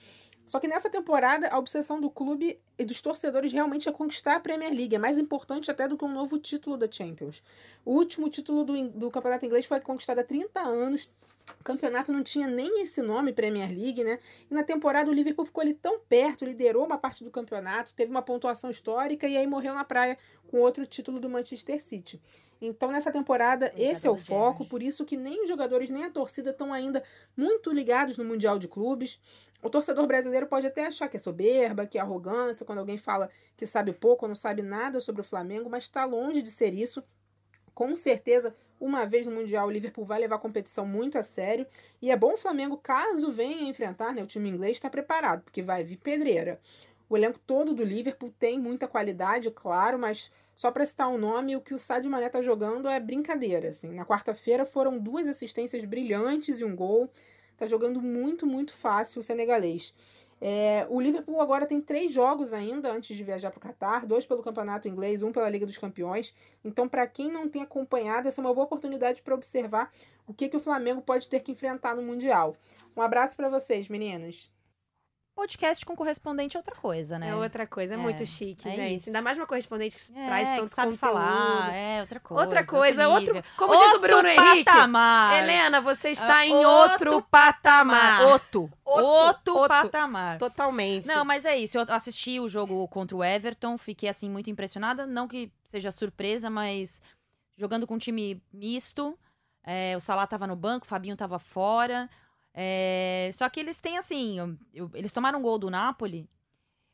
Só que nessa temporada, a obsessão do clube e dos torcedores realmente é conquistar a Premier League. É mais importante até do que um novo título da Champions. O último título do, do campeonato inglês foi conquistado há 30 anos. O campeonato não tinha nem esse nome, Premier League, né? E na temporada o Liverpool ficou ali tão perto, liderou uma parte do campeonato, teve uma pontuação histórica e aí morreu na praia com outro título do Manchester City. Então, nessa temporada, esse é o foco, por isso que nem os jogadores nem a torcida estão ainda muito ligados no Mundial de Clubes. O torcedor brasileiro pode até achar que é soberba, que é arrogância, quando alguém fala que sabe pouco ou não sabe nada sobre o Flamengo, mas está longe de ser isso. Com certeza, uma vez no Mundial, o Liverpool vai levar a competição muito a sério. E é bom o Flamengo, caso venha enfrentar né, o time inglês, estar preparado, porque vai vir pedreira. O elenco todo do Liverpool tem muita qualidade, claro, mas só para citar um nome, o que o Sadio Mané tá jogando é brincadeira. Assim. Na quarta-feira foram duas assistências brilhantes e um gol. Tá jogando muito, muito fácil o senegalês. É, o Liverpool agora tem três jogos ainda antes de viajar para o Catar, dois pelo Campeonato Inglês, um pela Liga dos Campeões. Então, para quem não tem acompanhado, essa é uma boa oportunidade para observar o que, que o Flamengo pode ter que enfrentar no Mundial. Um abraço para vocês, meninas. Podcast com correspondente é outra coisa, né? É outra coisa, é, É, muito chique, é gente. isso. Ainda mais uma correspondente que É, traz tanto que sabe conteúdo. falar, é outra coisa. Outra coisa, outro, nível. como diz o Outro Bruno Henrique. patamar. Helena, você está Ah, em outro, outro patamar. Outro. Outro, Outro, outro. patamar. Totalmente. Não, mas é isso. Eu assisti o jogo contra o Everton, fiquei assim muito impressionada. Não que seja surpresa, mas jogando com um time misto. é, o Salah tava no banco, o Fabinho tava fora. É, só que eles têm assim, eu- eu- eles tomaram um gol do Napoli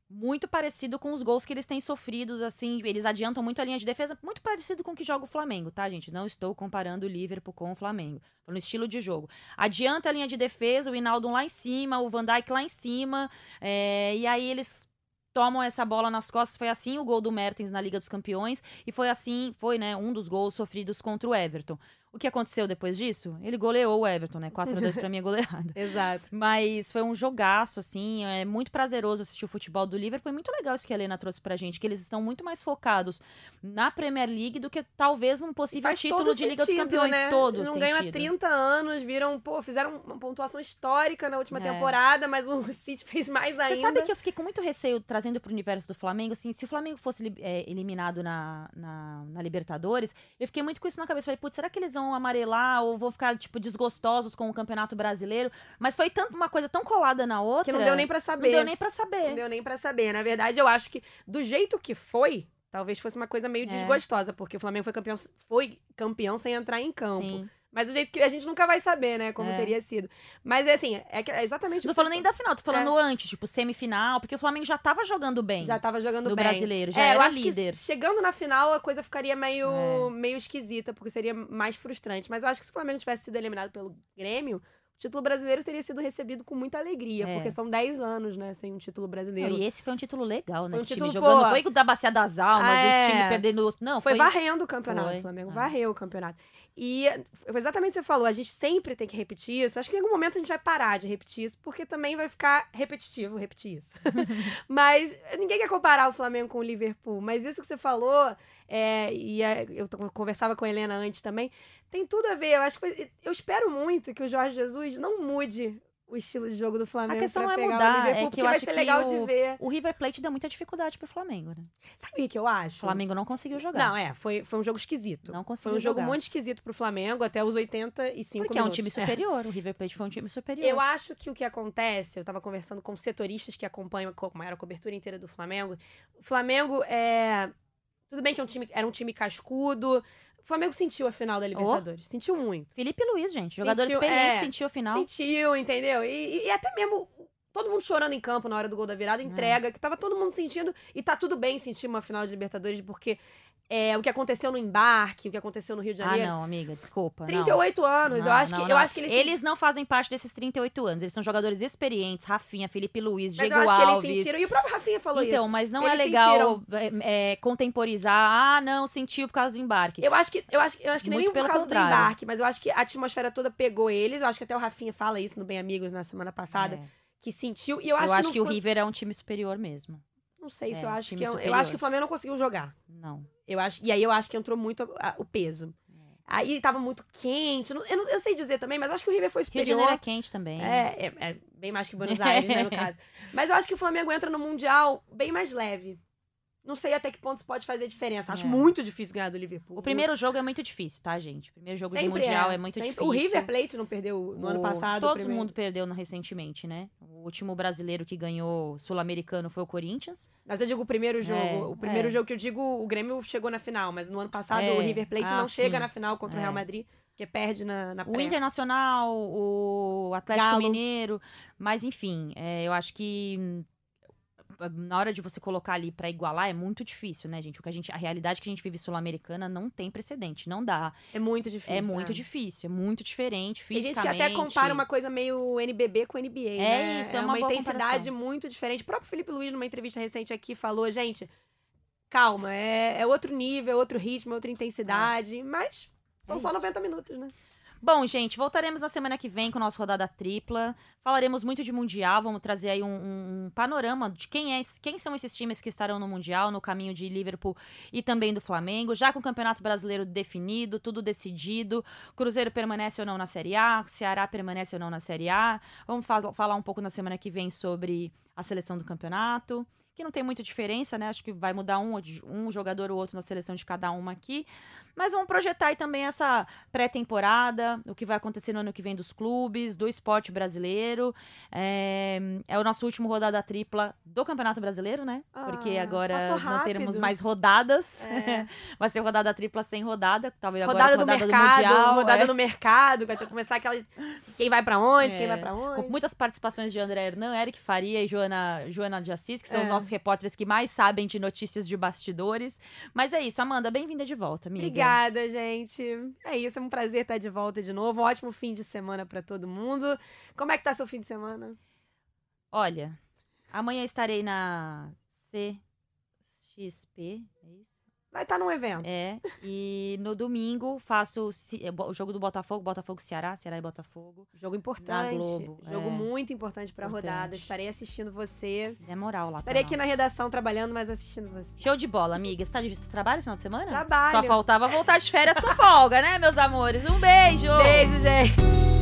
muito parecido com os gols que eles têm sofridos, assim, eles adiantam muito a linha de defesa, muito parecido com o que joga o Flamengo, tá, gente? Não estou comparando o Liverpool com o Flamengo, no estilo de jogo. Adianta a linha de defesa, o Hinaldo lá em cima, o Van Dijk lá em cima, é, e aí eles tomam essa bola nas costas. Foi assim o gol do Mertens na Liga dos Campeões e foi assim, foi, né, um dos gols sofridos contra o Everton. O que aconteceu depois disso? Ele goleou o Everton, né? 4x2 pra mim é goleada. Exato. Mas foi um jogaço, assim. É muito prazeroso assistir o futebol do Liverpool. É muito legal isso que a Helena trouxe pra gente, que eles estão muito mais focados na Premier League do que talvez um possível título de Liga dos sentido, Campeões. né? Todo Não ganham há sentido. 30 anos, viram, pô, fizeram uma pontuação histórica na última É. temporada, mas o City fez mais ainda. Você sabe que eu fiquei com muito receio trazendo pro universo do Flamengo, assim, se o Flamengo fosse é, eliminado na, na, na Libertadores, eu fiquei muito com isso na cabeça. Falei, putz, será que eles vão amarelar ou vão ficar, tipo, desgostosos com o Campeonato Brasileiro? Mas foi tanto uma coisa tão colada na outra. Que não deu nem pra Não saber. deu nem pra saber. Não deu nem pra saber. Na verdade, eu acho que do jeito que foi, talvez fosse uma coisa meio É. desgostosa, porque o Flamengo foi campeão, foi campeão sem entrar em campo. Sim. Mas do jeito que a gente nunca vai saber, né, como É. teria sido. Mas é assim, é, é exatamente Não tô falando nem da final, tô falando antes, tipo, semifinal, porque o Flamengo já tava jogando bem. Já tava jogando no bem. brasileiro, já é, eu era acho líder. Que chegando na final, a coisa ficaria meio, É. meio esquisita, porque seria mais frustrante. Mas eu acho que se o Flamengo tivesse sido eliminado pelo Grêmio, o título brasileiro teria sido recebido com muita alegria, É. porque são 10 anos, né, sem um título Não, brasileiro. e esse foi um título legal, né? Foi um título, jogando. pô, Não foi da Bacia das Almas, é. o time perdendo. Não, Foi, foi. varrendo o campeonato, Foi. o Flamengo Ah. varreu o campeonato. E foi exatamente o que você falou, a gente sempre tem que repetir isso. Acho que em algum momento a gente vai parar de repetir isso, porque também vai ficar repetitivo repetir isso. mas ninguém quer comparar o Flamengo com o Liverpool. Mas isso que você falou, é, e é, eu conversava com a Helena antes também, tem tudo a ver. Eu acho que eu espero muito que o Jorge Jesus não mude o estilo de jogo do Flamengo. questão pra não é mudar, o é Liverpool, que eu vai acho ser que legal o- de ver. O River Plate deu muita dificuldade pro Flamengo, né? Sabe o que eu acho? O Flamengo não conseguiu jogar. Não, é, foi, foi um jogo esquisito. Não Foi conseguiu um jogo jogar. muito esquisito pro Flamengo até os 85 Porque é um minutos. time superior. O River Plate foi um time superior. Eu acho que o que acontece, eu tava conversando com setoristas que acompanham como era a cobertura inteira do Flamengo. O Flamengo é. Tudo bem que é um time, era um time cascudo. O Flamengo sentiu a final da Libertadores. Sentiu muito. Felipe Luiz, gente. Jogador Sentiu- experiente, é, sentiu o final. Sentiu, entendeu? E, e- e até mesmo todo mundo chorando em campo na hora do gol da virada, entrega, que tava todo mundo sentindo. E tá tudo bem sentir uma final de Libertadores, porque é, o que aconteceu no embarque, o que aconteceu no Rio de Ah, Janeiro. não, amiga, desculpa. não. 38 anos, eu Não, acho não, que não. eu acho que eles, Eles não fazem parte desses 38 anos. Eles são jogadores experientes. Rafinha, Felipe Luiz, mas Diego eu acho que Alves. eles sentiram. E o próprio Rafinha falou então, isso. mas não é Eles legal é, é, contemporizar. Ah, não, sentiu por causa do embarque. Eu acho que, eu acho, eu acho que nem por causa contrário. do embarque, mas eu acho que a atmosfera toda pegou eles. Eu acho que até o Rafinha fala isso no Bem Amigos na semana passada, É. que sentiu. E eu Eu acho, acho, que, que, não o River é um time superior mesmo. Não sei se é, eu acho que. é Eu acho que o Flamengo não conseguiu jogar. Não. Eu acho, e aí eu acho que entrou muito a- a- o peso. Aí tava muito quente. não- Eu, não- eu sei dizer também, mas eu acho que o River foi Rio de superior. Janeiro é quente também. É, é, é bem mais que Buenos Aires, né, no caso. Mas eu acho que o Flamengo entra no Mundial bem mais leve. Não sei até que ponto isso pode fazer diferença. Acho É. muito difícil ganhar do Liverpool. O primeiro jogo é muito difícil, tá, gente? O primeiro jogo de Sempre Mundial é, muito sempre. difícil. O River Plate não perdeu no ano O- passado. o Todo primeiro. mundo perdeu recentemente, né? O último brasileiro que ganhou sul-americano foi o Corinthians. Mas eu digo o primeiro jogo. É, o primeiro é. jogo que eu digo, o Grêmio chegou na final, mas no ano passado É, o River Plate ah, não chega sim. na final contra o É. Real Madrid, porque perde na, na O pré. Internacional, o Atlético Galo. Mineiro. Mas, enfim, é, eu acho que na hora de você colocar ali pra igualar é muito difícil, né, gente? O que a gente, a realidade que a gente vive sul-americana não tem precedente, não dá. É muito difícil. é muito né? difícil, é muito diferente Tem gente fisicamente. que até compara uma coisa meio NBB com NBA, É né? isso, é é uma uma, intensidade comparação. muito diferente. O próprio Felipe Luiz, numa entrevista recente aqui, falou, gente, calma, é, é outro nível, é outro ritmo, é outra intensidade, mas são É só isso. 90 minutos, né? Bom, gente, voltaremos na semana que vem com nossa rodada tripla. Falaremos muito de Mundial, vamos trazer aí um, um- um panorama de quem, é, quem são esses times que estarão no Mundial, no caminho de Liverpool e também do Flamengo. Já com o Campeonato Brasileiro definido, tudo decidido. Cruzeiro permanece ou não na Série A, Ceará permanece ou não na Série A. Vamos fa- falar um pouco na semana que vem sobre a seleção do campeonato. Que não tem muita diferença, né? Acho que vai mudar um, um jogador ou outro na seleção de cada uma aqui. Mas vamos projetar aí também essa pré-temporada, o que vai acontecer no ano que vem dos clubes, do esporte brasileiro. É, é o nosso último rodada tripla do Campeonato Brasileiro, né? Porque Ah, agora passou não teremos mais rodadas. É. vai ser rodada tripla sem rodada, talvez agora rodada, com do rodada mercado, Mundial. rodada é. no mercado, vai ter que começar aquela. Quem vai pra onde, quem É, vai pra onde. Com muitas participações de André Hernan, Eric Faria e Joana, Joana de Assis, que são os É. nossos repórteres que mais sabem de notícias de bastidores. Mas é isso, Amanda, bem-vinda de volta, amiga. Obrigada, gente. É isso, é um prazer estar de volta de novo. Um ótimo fim de semana pra todo mundo. Como é que tá seu fim de semana? Olha, amanhã estarei na CXP? Vai estar num evento. É. E no domingo faço o ci- o jogo do Botafogo, Botafogo Ceará, Ceará e Botafogo. Jogo importante. Globo, Jogo é. muito importante pra Importante. rodada. Estarei assistindo você. É moral lá. Estarei aqui na nós. redação trabalhando, mas assistindo você. Show de bola, amiga. Você tá de você trabalha esse final de semana? Trabalho. Só faltava voltar de férias com folga, né, meus amores? Um beijo! Beijo, gente.